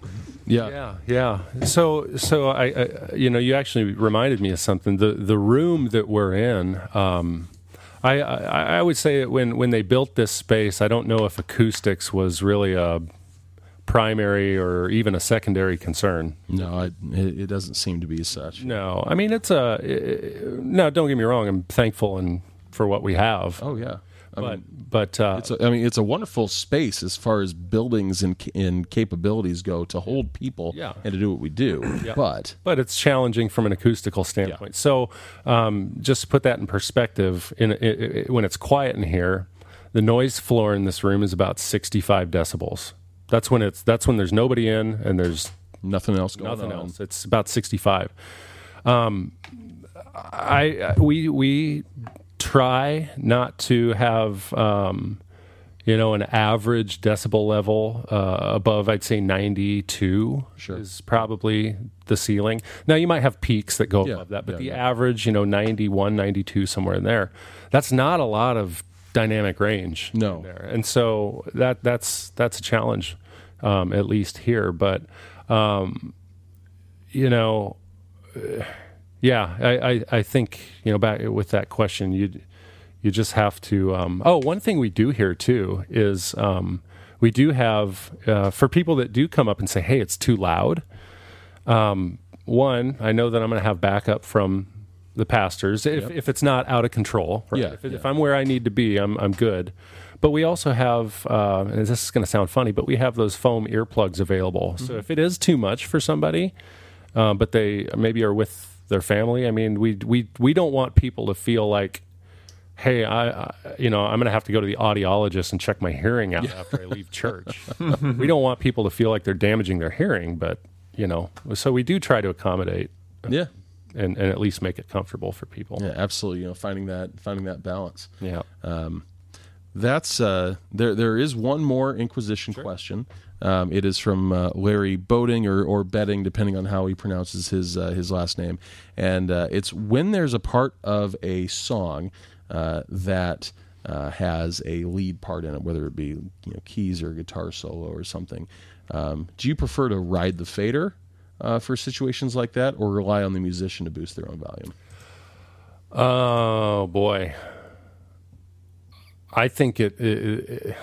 Yeah, yeah, yeah. So, so I, I, you know, you actually reminded me of something. The the room that we're in. Um, I, I, I would say when when they built this space, I don't know if acoustics was really a primary or even a secondary concern. No, it, it doesn't seem to be such. No, I mean it's a it, no. Don't get me wrong. I'm thankful and for what we have. Oh yeah, I but mean, but uh, it's a, I mean, it's a wonderful space as far as buildings and, and capabilities go to hold people yeah. and to do what we do. yeah. But but it's challenging from an acoustical standpoint. Yeah. So um, just to put that in perspective, in, when it's quiet in here, the noise floor in this room is about 65 decibels. That's when it's that's when there's nobody in and there's nothing else going nothing on. else. It's about 65. Um, I we we try not to have um, you know, an average decibel level uh, above, I'd say 92 Sure. is probably the ceiling. Now, you might have peaks that go Yeah, above that, but yeah, the yeah. average, you know, 91, 92, somewhere in there, that's not a lot of dynamic range. No. there. And so that that's that's a challenge, um, at least here. But, um, you know, yeah, I, I, I think you know back with that question, you you just have to. Um, oh, one thing we do here too is um, we do have uh, for people that do come up and say, "Hey, it's too loud." Um, one, I know that I'm going to have backup from the pastors if, if it's not out of control. Right? Yeah, if, it- if. I'm where I need to be, I'm I'm good. But we also have, uh, and this is going to sound funny, but we have those foam earplugs available. So if it is too much for somebody, uh, but they maybe are with their family. I mean, we we we don't want people to feel like, hey, I, I you know I'm going to have to go to the audiologist and check my hearing out after I leave church. we don't want people to feel like they're damaging their hearing, but you know, so we do try to accommodate Yeah. and, and at least make it comfortable for people. Yeah, absolutely. You know, finding that finding that balance. Yeah. Um, That's uh, there. There is one more Inquisition question. Um, it is from uh, Larry Boating or or Betting, depending on how he pronounces his uh, his last name. And uh, it's when there's a part of a song uh, that uh, has a lead part in it, whether it be you know keys or guitar solo or something. Um, do you prefer to ride the fader uh, for situations like that, or rely on the musician to boost their own volume? Oh boy, I think it it, it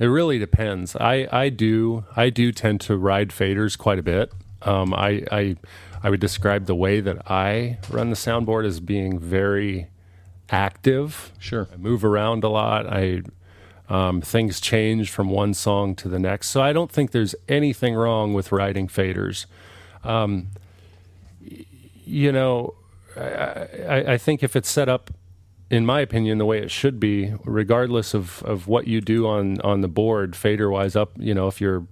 it really depends. I I do I do tend to ride faders quite a bit. Um, I I I would describe the way that I run the soundboard as being very active. Sure. I move around a lot. I um, things change from one song to the next. So I don't think there's anything wrong with riding faders. Um, you know, I, I, I think if it's set up, in my opinion, the way it should be, regardless of, of what you do on, on the board, fader wise up, you know, if you're,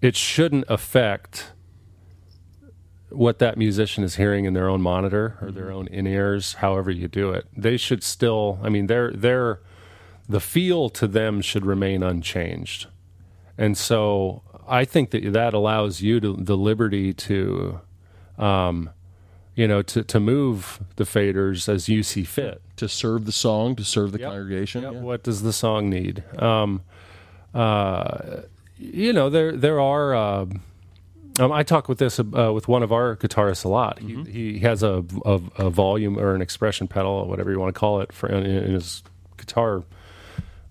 it shouldn't affect what that musician is hearing in their own monitor or their own in ears, however you do it. They should still, I mean, they're, they're, the feel to them should remain unchanged. And so I think that that allows you to, the liberty to, um, you know, to, to move the faders as you see fit. To serve the song, to serve the Yep. congregation. Yep, Yeah. What does the song need? Um, uh, you know, there there are. Uh, um, I talk with this uh, with one of our guitarists a lot. Mm-hmm. He, he has a, a, a volume or an expression pedal, or whatever you want to call it, for in, in his guitar,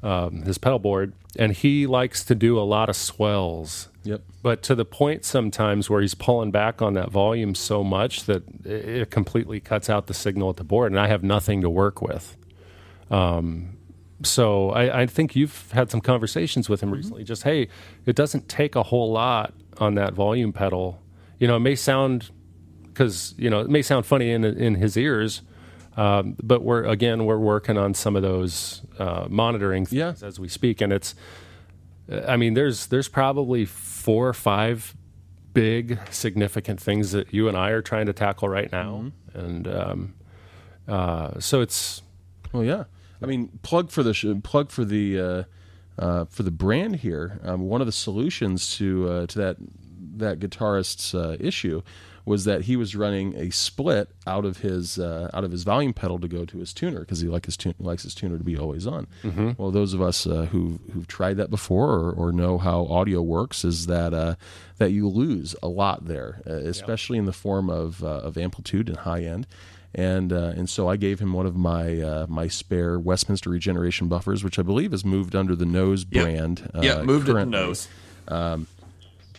um, his pedal board, and he likes to do a lot of swells Yep. but to the point sometimes where he's pulling back on that volume so much that it completely cuts out the signal at the board, and I have nothing to work with. Um, so I, I think you've had some conversations with him recently. Just hey, it doesn't take a whole lot on that volume pedal. You know, it may sound because you know it may sound funny in in his ears. Um, but we're again we're working on some of those uh, monitoring things Yeah. as we speak, and it's I mean, there's there's probably four or five big significant things that you and I are trying to tackle right now, and um, uh, so it's Well, yeah. I mean, plug for the sh- plug for the uh, uh, for the brand here. Um, one of the solutions to uh, to that that guitarist's uh, issue was that he was running a split out of his uh, out of his volume pedal to go to his tuner because he like his tun- likes his tuner to be always on. Well, those of us uh, who who've tried that before or, or know how audio works is that uh, that you lose a lot there, uh, especially in the form of uh, of amplitude and high end and uh, and so I gave him one of my uh, my spare Westminster Regeneration buffers, which I believe has moved under the Nose Yep. brand. Uh, yeah, moved to currently, nose.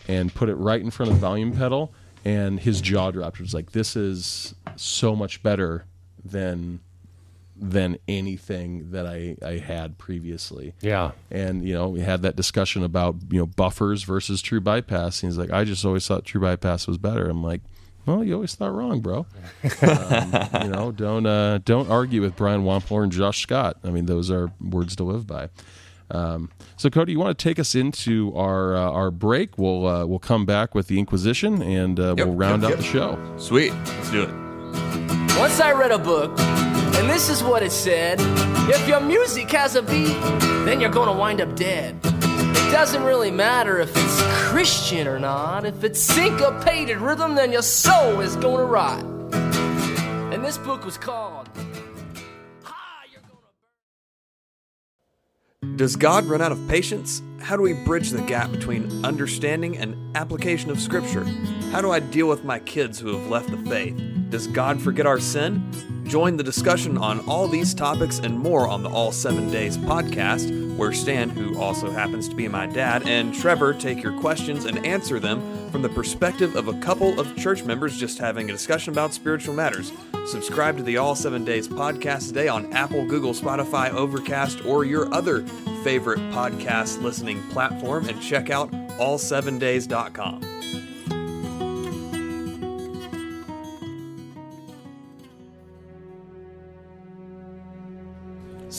and put it right in front of the volume pedal, and his jaw dropped. It was like, "This is so much better than than anything that I I had previously." yeah, and you know we had that discussion about you know buffers versus true bypass. And he's like i just always thought true bypass was better. I'm like well you always thought wrong bro. Um, you know don't uh, don't argue with brian wampler and josh scott. I mean those are words to live by um, so cody you want to take us into our uh, our break we'll uh, we'll come back with the inquisition and uh, Yep, we'll round yep, out yep. the show Sweet. Let's do it. Once I read a book, and this is what it said If your music has a beat, then you're gonna wind up dead. It doesn't really matter if it's Christian or not. If it's syncopated rhythm, then your soul is gonna rot. And this book was called. Does God run out of patience? How do we bridge the gap between understanding and application of Scripture? How do I deal with my kids who have left the faith? Does God forget our sin? Join the discussion on all these topics and more on the All Seven Days podcast, where Stan, who also happens to be my dad, and Trevor take your questions and answer them from the perspective of a couple of church members just having a discussion about spiritual matters. Subscribe to the All Seven Days podcast today on Apple, Google, Spotify, Overcast, or your other favorite podcast listening platform, and check out all7days.com.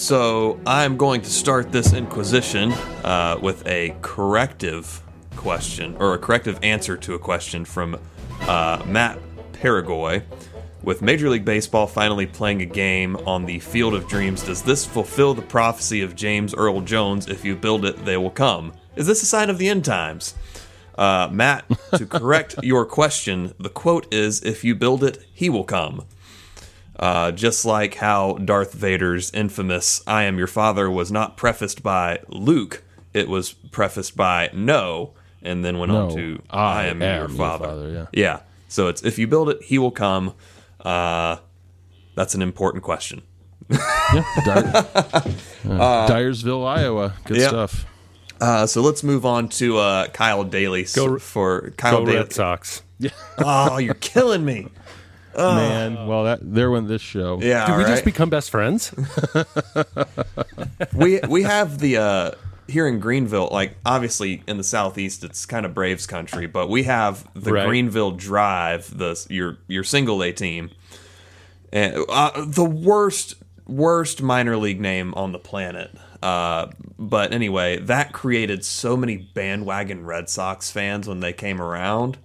So I'm going to start this inquisition uh, with a corrective question or a corrective answer to a question from uh, Matt Paraguay. With Major League Baseball finally playing a game on the Field of Dreams, does this fulfill the prophecy of James Earl Jones? If you build it, they will come. Is this a sign of the end times? Uh, Matt, to correct your question, the quote is If you build it, he will come. Uh, just like how Darth Vader's infamous I am your father was not prefaced by Luke, it was prefaced by no, and then went on to I I, am, am your your father. father, yeah. So it's if you build it, he will come. Uh, that's an important question. Yeah, Dyer- uh, Dyersville, Iowa. Good yeah. stuff. Uh, so let's move on to uh, Kyle Daly Go- for Kyle Go Daly. Red Sox. Oh, you're killing me. Man, well, that there went this show. Yeah, Did we all just right. become best friends? we we have the uh here in Greenville, like obviously in the southeast, it's kind of Braves country, but we have the Right. Greenville Drive, the your your single A team, and uh, the worst worst minor league name on the planet. Uh, but anyway, that created so many bandwagon Red Sox fans when they came around.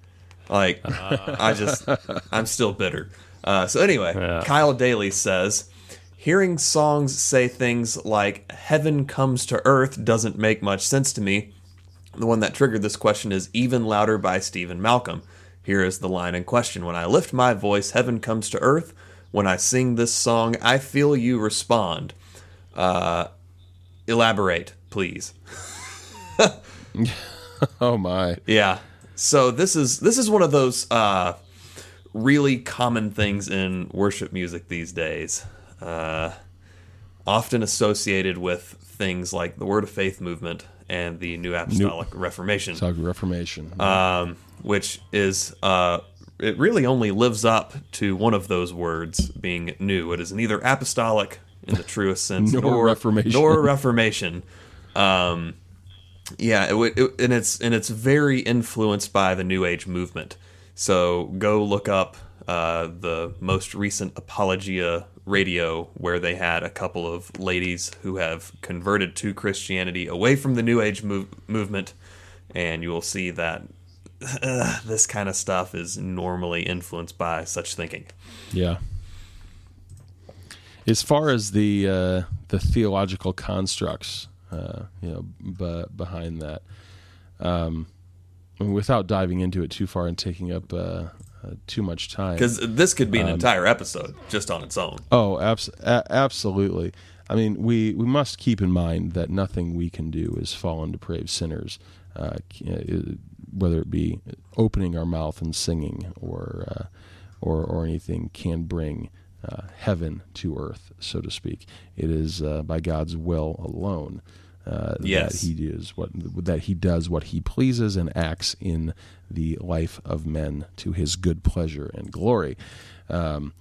Like, I just, I'm still bitter. Uh, so anyway, Yeah. Kyle Daly says, hearing songs say things like "Heaven comes to earth" doesn't make much sense to me. The one that triggered this question is "Even Louder" by Stephen Malcolm. Here is the line in question: When I lift my voice, heaven comes to earth. When I sing this song, I feel you respond. Uh, elaborate, please. Oh my. Yeah. So this is this is one of those uh, really common things in worship music these days. Uh, often associated with things like the Word of Faith movement and the New Apostolic Reformation, Talk Reformation. um, which is uh, it really only lives up to one of those words being new. It is neither apostolic in the truest sense Nor Reformation. nor Reformation. Um, yeah, it, it, and it's and it's very influenced by the New Age movement. So go look up uh, the most recent Apologia radio, where they had a couple of ladies who have converted to Christianity away from the New Age mov- movement, and you will see that uh, this kind of stuff is normally influenced by such thinking. Yeah. As far as the uh, the theological constructs, uh, you know, b- behind that, um, I mean, without diving into it too far and taking up uh, uh, too much time, Because this could be an entire episode just on its own. Oh, abs- a- absolutely. I mean, we, we must keep in mind that nothing we can do as fallen, depraved sinners, uh, uh, whether it be opening our mouth and singing or uh, or, or anything, can bring uh, heaven to earth, so to speak. It is uh, by God's will alone. Uh, Yes. that he is what that he does what he pleases and acts in the life of men to his good pleasure and glory. Um,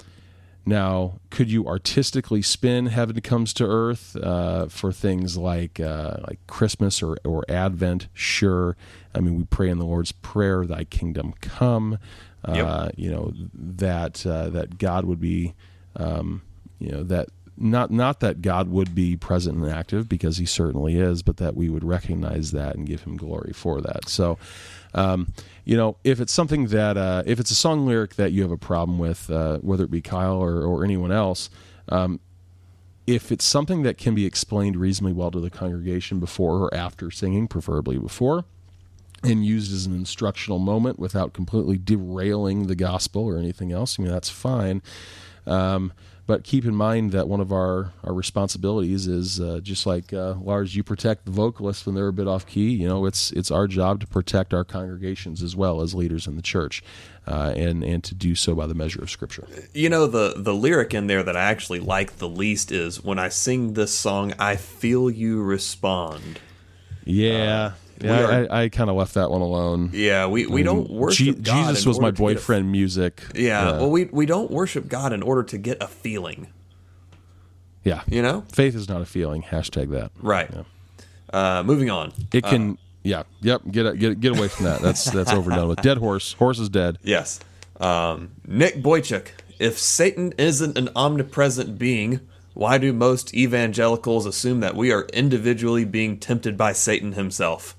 now, could you artistically spin "Heaven Comes to Earth" uh, for things like uh, like Christmas or, or Advent? Sure. I mean, we pray in the Lord's Prayer, "Thy kingdom come." Uh, You know that uh, that God would be, um, you know that not not that God would be present and active because He certainly is, but that we would recognize that and give Him glory for that. So. Um, you know, if it's something that, uh, if it's a song lyric that you have a problem with, uh, whether it be Kyle or, or anyone else, um, if it's something that can be explained reasonably well to the congregation before or after singing, preferably before, and used as an instructional moment without completely derailing the gospel or anything else, I mean, that's fine. Um, but keep in mind that one of our, our responsibilities is uh, just like uh, Lars, you protect the vocalists when they're a bit off key. You know, it's it's our job to protect our congregations as well as leaders in the church, uh, and and to do so by the measure of Scripture. You know the the lyric in there that I actually like the least is when I sing this song, I feel you respond. Yeah, yeah, are- I, I kind of left that one alone. Yeah, we, we don't worship Jesus was my get a- boyfriend. music. yeah, well, we we don't worship God in order to get a feeling. yeah. You know, Faith is not a feeling. Hashtag that. right? Uh, moving on. It can. yeah. Yep. Get get get away from that. That's that's overdone with. Dead horse. Horse is dead. Yes. Um, Nick Boychuk. If Satan isn't an omnipresent being, why do most evangelicals assume that we are individually being tempted by Satan himself?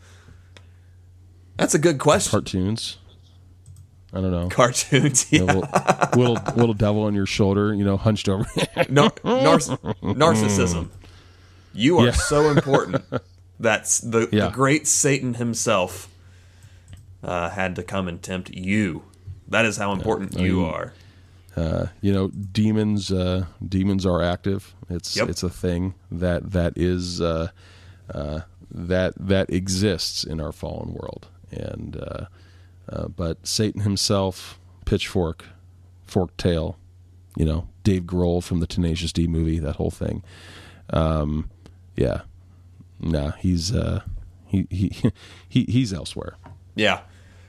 That's a good question. Cartoons. I don't know. Cartoons. Yeah. little, little little devil on your shoulder. You know, hunched over. Nar- narciss- narcissism. You are Yeah. so important. That's the, Yeah. the great Satan himself uh, had to come and tempt you. That is how important you are. uh, you know, demons. Uh, demons are active. It's Yep. it's a thing that that is uh, uh, that that exists in our fallen world. And uh, uh, but Satan himself, pitchfork, forked tail. You know, Dave Grohl from the Tenacious D movie. That whole thing. Um, yeah, nah, he's uh, he he he he's elsewhere. Yeah.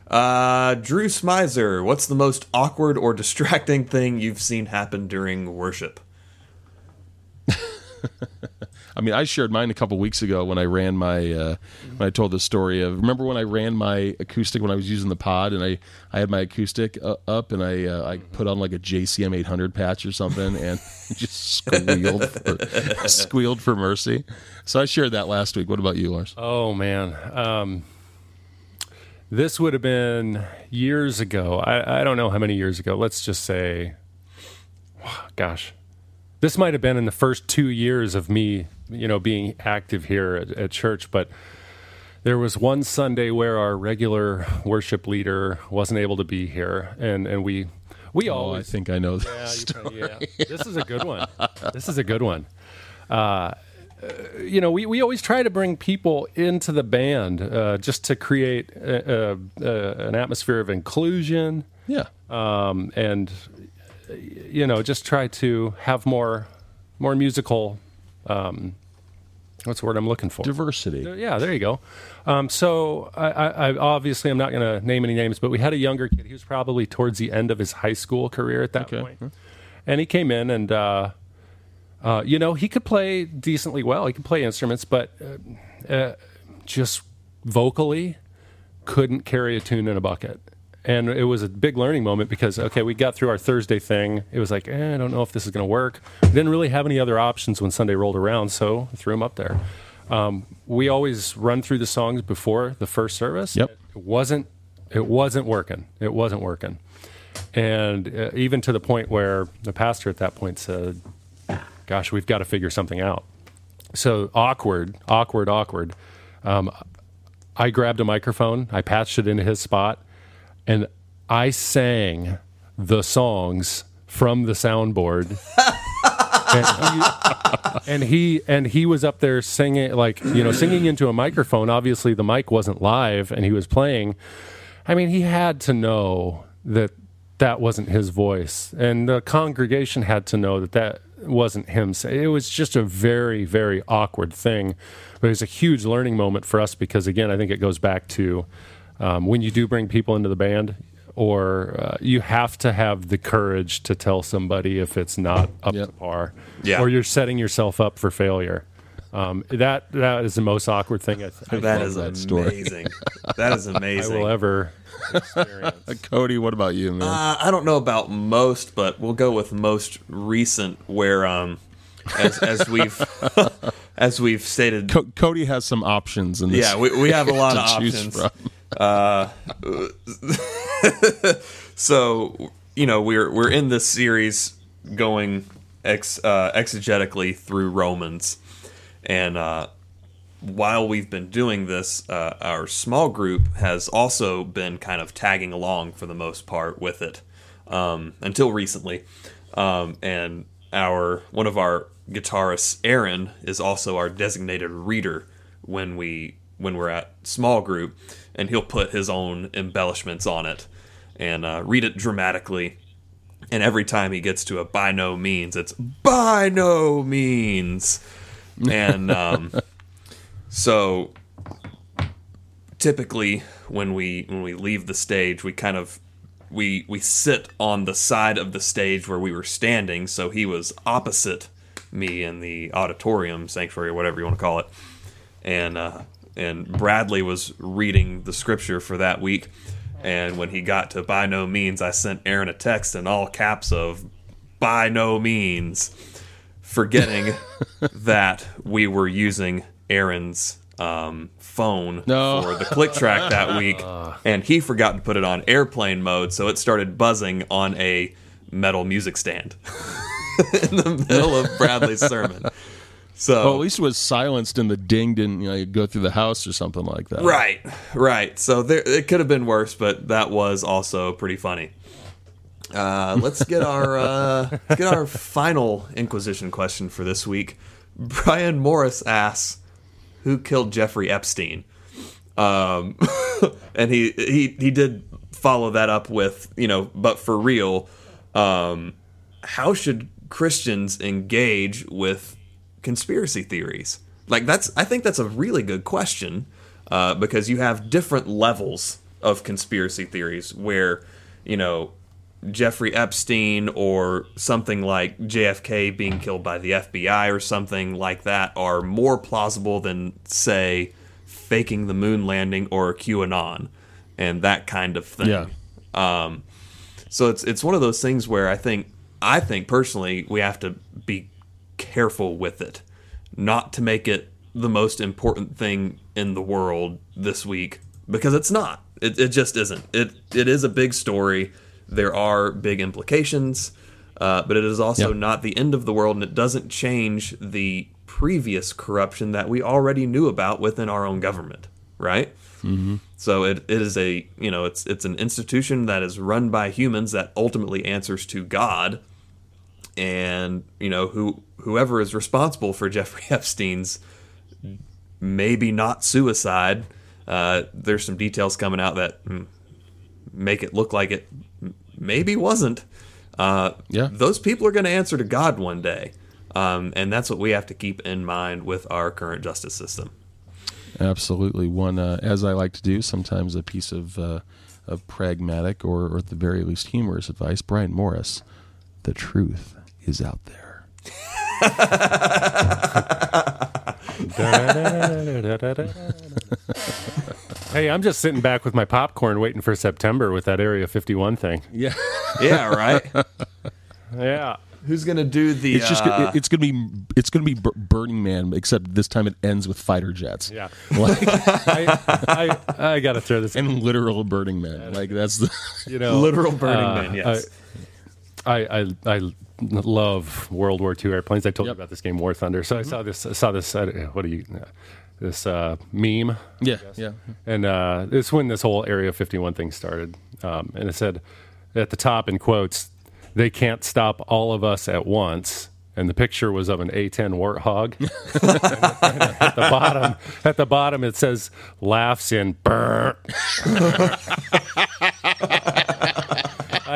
Uh, Drew Smizer, what's the most awkward or distracting thing you've seen happen during worship? I mean, I shared mine a couple weeks ago when I ran my uh, when I told the story of remember when I ran my acoustic when I was using the pod and I I had my acoustic uh, up and I uh, I put on like a JCM 800 patch or something and just squealed for, squealed for mercy. So I shared that last week. What about you, Lars? Oh man, um, this would have been years ago. I, I don't know how many years ago. Let's just say, gosh, this might have been in the first two years of me, you know, being active here at, at church. But there was one Sunday where our regular worship leader wasn't able to be here, and and we we Oh, I think I know yeah, this. you probably- yeah. This is a good one. This is a good one. Uh, you know, we, we always try to bring people into the band uh, just to create a, a, a, an atmosphere of inclusion Yeah. um, and, you know, just try to have more more musical. Um, what's the word I'm looking for? Diversity. Yeah, there you go. Um, so I, I, I obviously I'm not going to name any names, but we had a younger kid. He was probably towards the end of his high school career at that Okay. point. and he came in and uh, uh, you know he could play decently well. He could play instruments, but uh, uh, just vocally couldn't carry a tune in a bucket. And it was a big learning moment because okay, we got through our Thursday thing. It was like, eh, I don't know if this is going to work. We didn't really have any other options when Sunday rolled around, so I threw him up there. Um, we always run through the songs before the first service. Yep. It wasn't. It wasn't working. It wasn't working. And uh, even to the point where the pastor at that point said, "Gosh, we've got to figure something out." So awkward, awkward, awkward. Um, I grabbed a microphone, I patched it into his spot, and I sang the songs from the soundboard. and, he, and he and he was up there singing like you know singing into a microphone. Obviously, the mic wasn't live, and he was playing. I mean, he had to know that that wasn't his voice, and the congregation had to know that that wasn't him. It was just a very, very awkward thing, but it was a huge learning moment for us because, again, I think it goes back to um, when you do bring people into the band. Or uh, you have to have the courage to tell somebody if it's not up Yep. to par, Yeah. or you're setting yourself up for failure. Um, that that is the most awkward thing I, th- I That think is that story. amazing. that is I amazing. will ever experience. Cody, what about you, man? Uh, I don't know about most, but we'll go with most recent, where um, as as we've as we've stated, Co- Cody has some options in this. yeah, we, we have a lot of options. from. So you know, we're we're in this series going ex, uh, exegetically through Romans, and uh, while we've been doing this, uh, our small group has also been kind of tagging along for the most part with it um, until recently. Um, and our one of our guitarists, Aaron, is also our designated reader when we when we're at small group, and he'll put his own embellishments on it and uh, read it dramatically. And every time he gets to a by no means, it's by no means, and um, so typically when we when we leave the stage, we kind of we we sit on the side of the stage where we were standing. So he was opposite me in the auditorium sanctuary or whatever you want to call it, and uh, and Bradley was reading the scripture for that week. And when he got to by no means, I sent Aaron a text in all caps of by no means, forgetting that we were using Aaron's um, phone No. for the click track that week, and he forgot to put it on airplane mode, so it started buzzing on a metal music stand in the middle of Bradley's sermon. So Well, at least it was silenced and the ding didn't you know, go through the house or something like that. Right, right. So there, it could have been worse, but that was also pretty funny. Uh, let's get our uh, let's get our final Inquisition question for this week. Brian Morris asks, "Who killed Jeffrey Epstein?" Um, and he he he did follow that up with you know, but for real, um, how should Christians engage with conspiracy theories? Like that's I think that's a really good question uh, because you have different levels of conspiracy theories where you know Jeffrey Epstein or something like JFK being killed by the FBI or something like that are more plausible than say faking the moon landing or QAnon and that kind of thing. Yeah. Um, so it's it's one of those things where I think I think personally we have to be careful with it, not to make it the most important thing in the world this week because it's not. It, it just isn't. It it is a big story. There are big implications, uh, but it is also Yep. not the end of the world, and it doesn't change the previous corruption that we already knew about within our own government. Right. So it, it is a you know it's it's an institution that is run by humans that ultimately answers to God, and you know who whoever is responsible for Jeffrey Epstein's maybe not suicide. Uh, there's some details coming out that mm, make it look like it maybe wasn't. Uh, Yeah. those people are going to answer to God one day, um, and that's what we have to keep in mind with our current justice system. Absolutely. One, uh, as I like to do, sometimes a piece of uh, of pragmatic or, or at the very least humorous advice. Brian Morris, the truth is out there. hey, I'm just sitting back with my popcorn waiting for September with that Area 51 thing. Yeah, Yeah, right. Yeah. Who's going to do the? it's just uh, it's gonna be it's gonna be Burning Man, except this time it ends with fighter jets. Yeah. like I, I, I got to throw this in. and literal Burning Man. Like that's the You know, literal Burning uh, Man. Yes. I, I, I love World War II airplanes. I told Yep. you about this game War Thunder. So I saw this. I saw this. Uh, what do you? Uh, this uh, meme, yeah yeah. and uh, it's when this whole Area 51 thing started. Um, and it said at the top in quotes, "They can't stop all of us at once." And the picture was of an A10 warthog. At the bottom, at the bottom, it says "laughs in burr."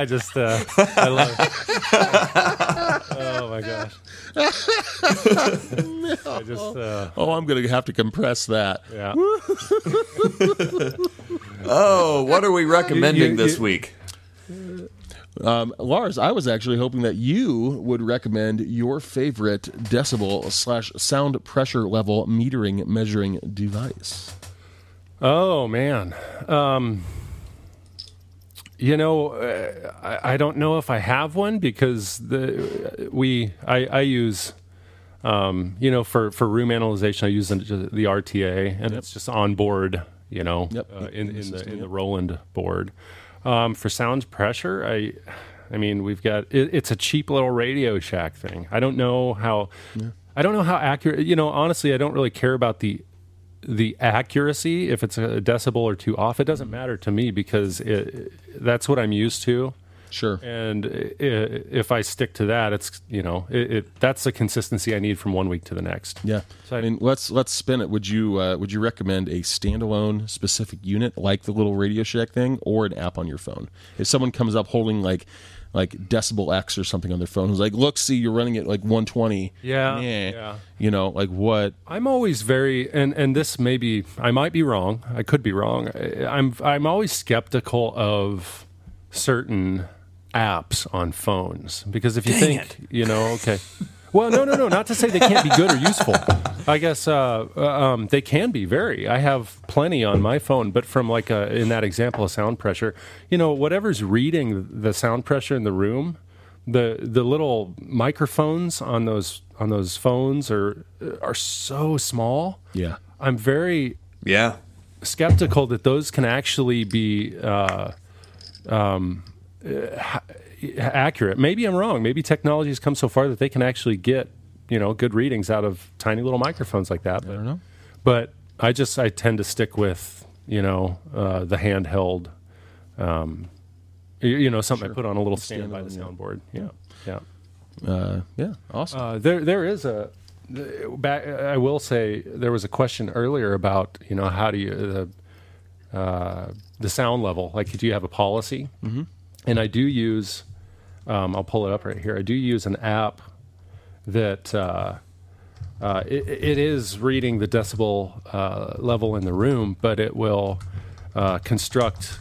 I just, uh, I love it. Oh my gosh. I just, uh, Oh, I'm gonna have to compress that. yeah. oh, what are we recommending you- this you- week? Um, Lars, I was actually hoping that you would recommend your favorite decibel slash sound pressure level metering measuring device. Oh man, um, you know, uh, I, I don't know if I have one because the we I, I use, um, you know, for for room analyzation I use the, the RTA and it's just on board, you know, Yep. uh, in, in the system, in the. Roland board. Um, for sound pressure, I I mean, we've got it, it's a cheap little Radio Shack thing. I don't know how. I don't know how accurate. You know, honestly, I don't really care about the the accuracy if it's a decibel or two off. It doesn't matter to me because it, that's what I'm used to. Sure. And if I stick to that, it's you know it, it that's the consistency I need from one week to the next. Yeah. So I I- mean, let's let's spin it. Would you uh, would you recommend a standalone specific unit like the little Radio Shack thing, or an app on your phone? If someone comes up holding like like Decibel X or something on their phone, who's like, "Look, see, you're running at like 120." Yeah, Meh. yeah. You know, like what? I'm always very and and this may be I might be wrong. I could be wrong. I- I'm I'm always skeptical of certain apps on phones because if you think you know okay. Well, no, no, no. Not to say they can't be good or useful. I guess uh, uh, um, they can be very. I have plenty on my phone, but from like a, in that example of sound pressure, you know, whatever's reading the sound pressure in the room, the the little microphones on those on those phones are are so small. Yeah. I'm very Yeah. skeptical that those can actually be uh, um, uh, ha- accurate. Maybe I'm wrong. Maybe technology has come so far that they can actually get you know good readings out of tiny little microphones like that. I don't know. But I just I tend to stick with you know uh, the handheld. Um, you, you know something I put on a little stand by the Standalone, yeah. soundboard. Yeah, yeah. Uh, yeah. Awesome. Uh, there, there is a. Back, I will say there was a question earlier about you know how do you the uh, the sound level like do you have a policy? Mm-hmm. And I do use. Um, I'll pull it up right here. I do use an app that uh, uh, it, it is reading the decibel uh, level in the room, but it will uh, construct.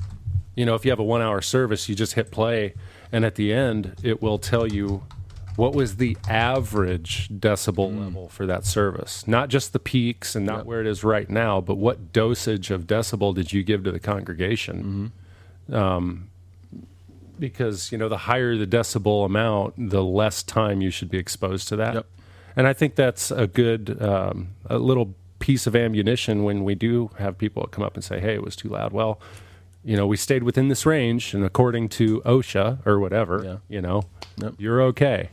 You know, if you have a one-hour service, you just hit play, and at the end, it will tell you what was the average decibel level for that service. Not just the peaks and not where it is right now, but what dosage of decibel did you give to the congregation? Um, because you know, the higher the decibel amount, the less time you should be exposed to that. Yep. And I think that's a good um, a little piece of ammunition when we do have people come up and say, "Hey, it was too loud." Well, you know, we stayed within this range, and according to OSHA or whatever, Yeah. you know, Yep. you're okay.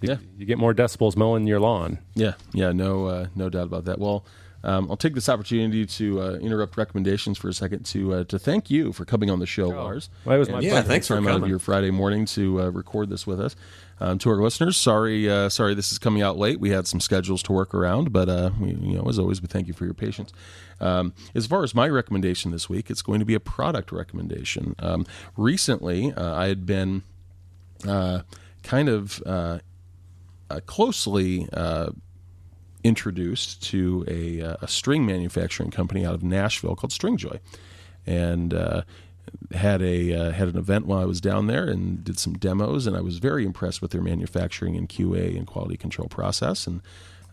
You, Yeah. you get more decibels mowing your lawn. Yeah, yeah, no, uh, no doubt about that. Well, um, I'll take this opportunity to uh, interrupt recommendations for a second to uh, to thank you for coming on the show, Lars. Well, it was my Yeah, pleasure. thanks for time out of coming. your Friday morning to uh, record this with us. Um, to our listeners, sorry, uh, sorry, this is coming out late. We had some schedules to work around, but uh, we, you know, as always, we thank you for your patience. Um, as far as my recommendation this week, it's going to be a product recommendation. Um, recently, uh, I had been uh, kind of uh, uh, closely uh, introduced to a, uh, a string manufacturing company out of Nashville called Stringjoy, and uh, had a uh, had an event while I was down there and did some demos, and I was very impressed with their manufacturing and QA and quality control process. And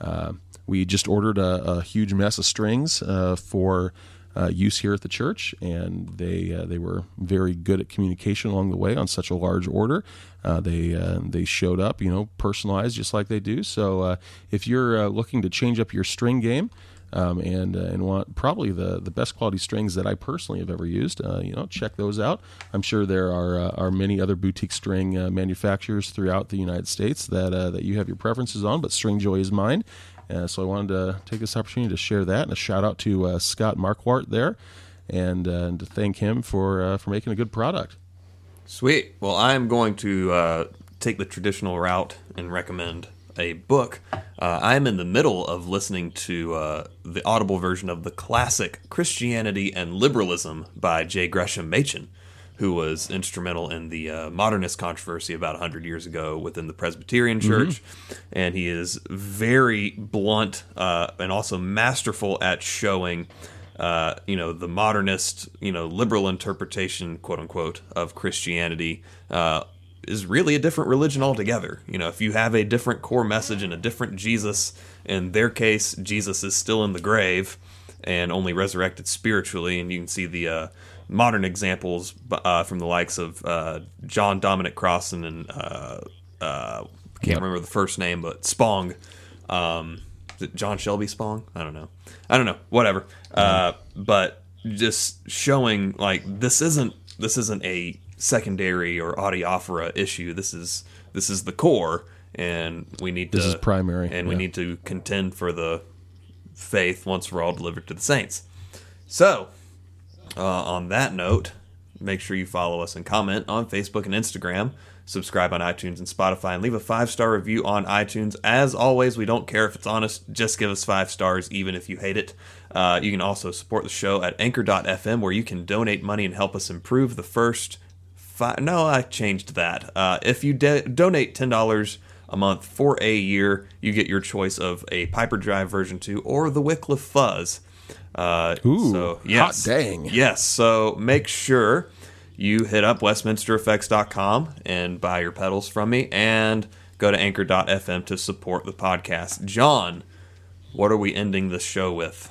uh, we just ordered a, a huge mess of strings uh, for. Uh, use here at the church, and they they were very good at communication along the way on such a large order. Uh, they uh, they showed up, you know, personalized just like they do. So uh, if you're uh, looking to change up your string game, um, and uh, and want probably the the best quality strings that I personally have ever used. You know, check those out. I'm sure there are are many other boutique string manufacturers throughout the United States that that you have your preferences on, but Stringjoy is mine. So I wanted to take this opportunity to share that and a shout out to Scott Marquardt there, and, and to thank him for for making a good product. Sweet. Well, I'm going to uh, take the traditional route and recommend a book. Uh, I'm in the middle of listening to uh, the audible version of the classic Christianity and Liberalism by J. Gresham Machen, who was instrumental in the uh, modernist controversy about 100 years ago within the Presbyterian Church. And he is very blunt uh, and also masterful at showing uh, you know, the modernist, you know, liberal interpretation, quote unquote, of Christianity uh, is really a different religion altogether. You know, if you have a different core message and a different Jesus, in their case, Jesus is still in the grave and only resurrected spiritually, and you can see the uh, modern examples uh, from the likes of uh, John Dominic Crossan and uh, uh, can't remember the first name, but Spong. Um, John Shelby Spong? I don't know. I don't know. Whatever. Uh, but just showing like this isn't this isn't a secondary or adiaphora issue. This is this is the core, and we need This to is primary, and we need to contend for the faith once we're all delivered to the saints. So, uh, on that note, make sure you follow us and comment on Facebook and Instagram. Subscribe on iTunes and Spotify and leave a five star review on iTunes. As always, we don't care if it's honest, just give us five stars, even if you hate it. Uh, you can also support the show at anchor.fm, where you can donate money and help us improve the first five. No, I changed that. Uh, if you de- donate $10 a month for a year, you get your choice of a Piper Drive version 2 or the Wycliffe Fuzz. Uh, Ooh, so, hot dang. Yes, so make sure you hit up westminstereffects.com and buy your pedals from me and go to anchor.fm to support the podcast. John, what are we ending this show with?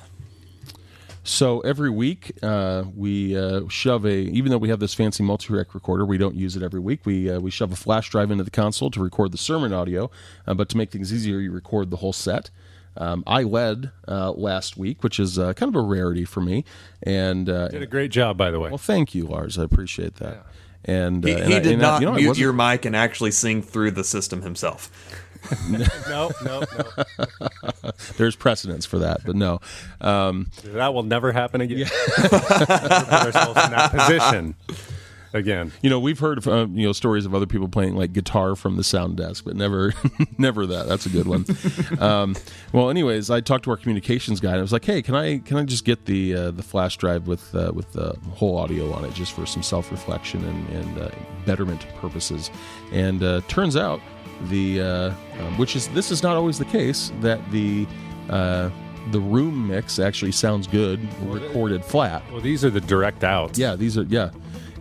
So every week uh, we uh, shove a, even though we have this fancy multi-rec recorder, we don't use it every week. We uh, we shove a flash drive into the console to record the sermon audio, uh, but to make things easier, you record the whole set. Um, I led uh, last week, which is uh, kind of a rarity for me, and uh, Did a great job, by the way. well, thank you, Lars. I appreciate that. And uh, He, and he I- did and I- not you know, mute your mic and actually sing through the system himself. no, no, no. There's precedence for that, but no. Um, That will never happen again. Never put ourselves in that position again. you know, we've heard uh, you know stories of other people playing like guitar from the sound desk, but never, never that. That's a good one. um, well, anyways, I talked to our communications guy, and I was like, "Hey, can I can I just get the uh, the flash drive with uh, with the whole audio on it, just for some self reflection and, and uh, betterment purposes?" And uh, turns out the uh, um, which is this is not always the case that the uh, the room mix actually sounds good recorded flat. Well, these are the direct outs. Yeah, these are yeah,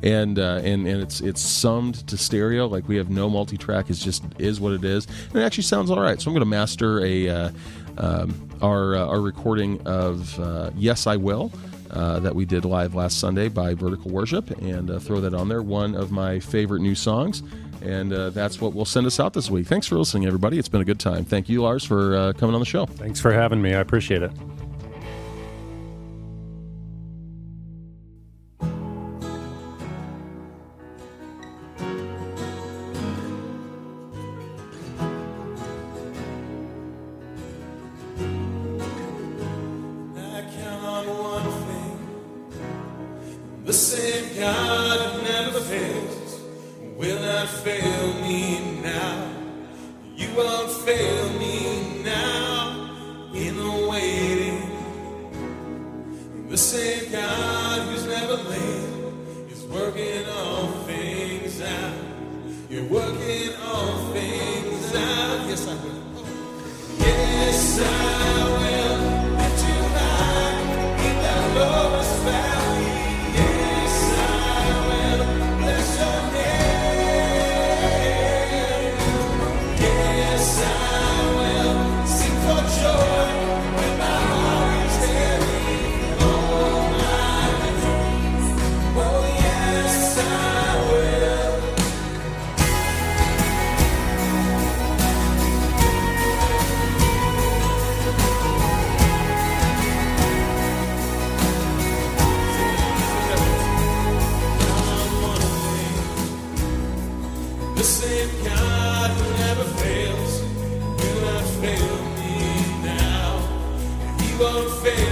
and uh, and and it's it's summed to stereo. Like we have no multi-track. It's just is what it is, and it actually sounds all right. So I'm going to master a uh, um, our uh, our recording of uh, Yes I Will. Uh, that we did live last Sunday by Vertical Worship, and uh, throw that on there. One of my favorite new songs, and that's what will send us out this week. Thanks for listening, everybody. It's been a good time. Thank you, Lars, for coming on the show. Thanks for having me. I appreciate it. He won't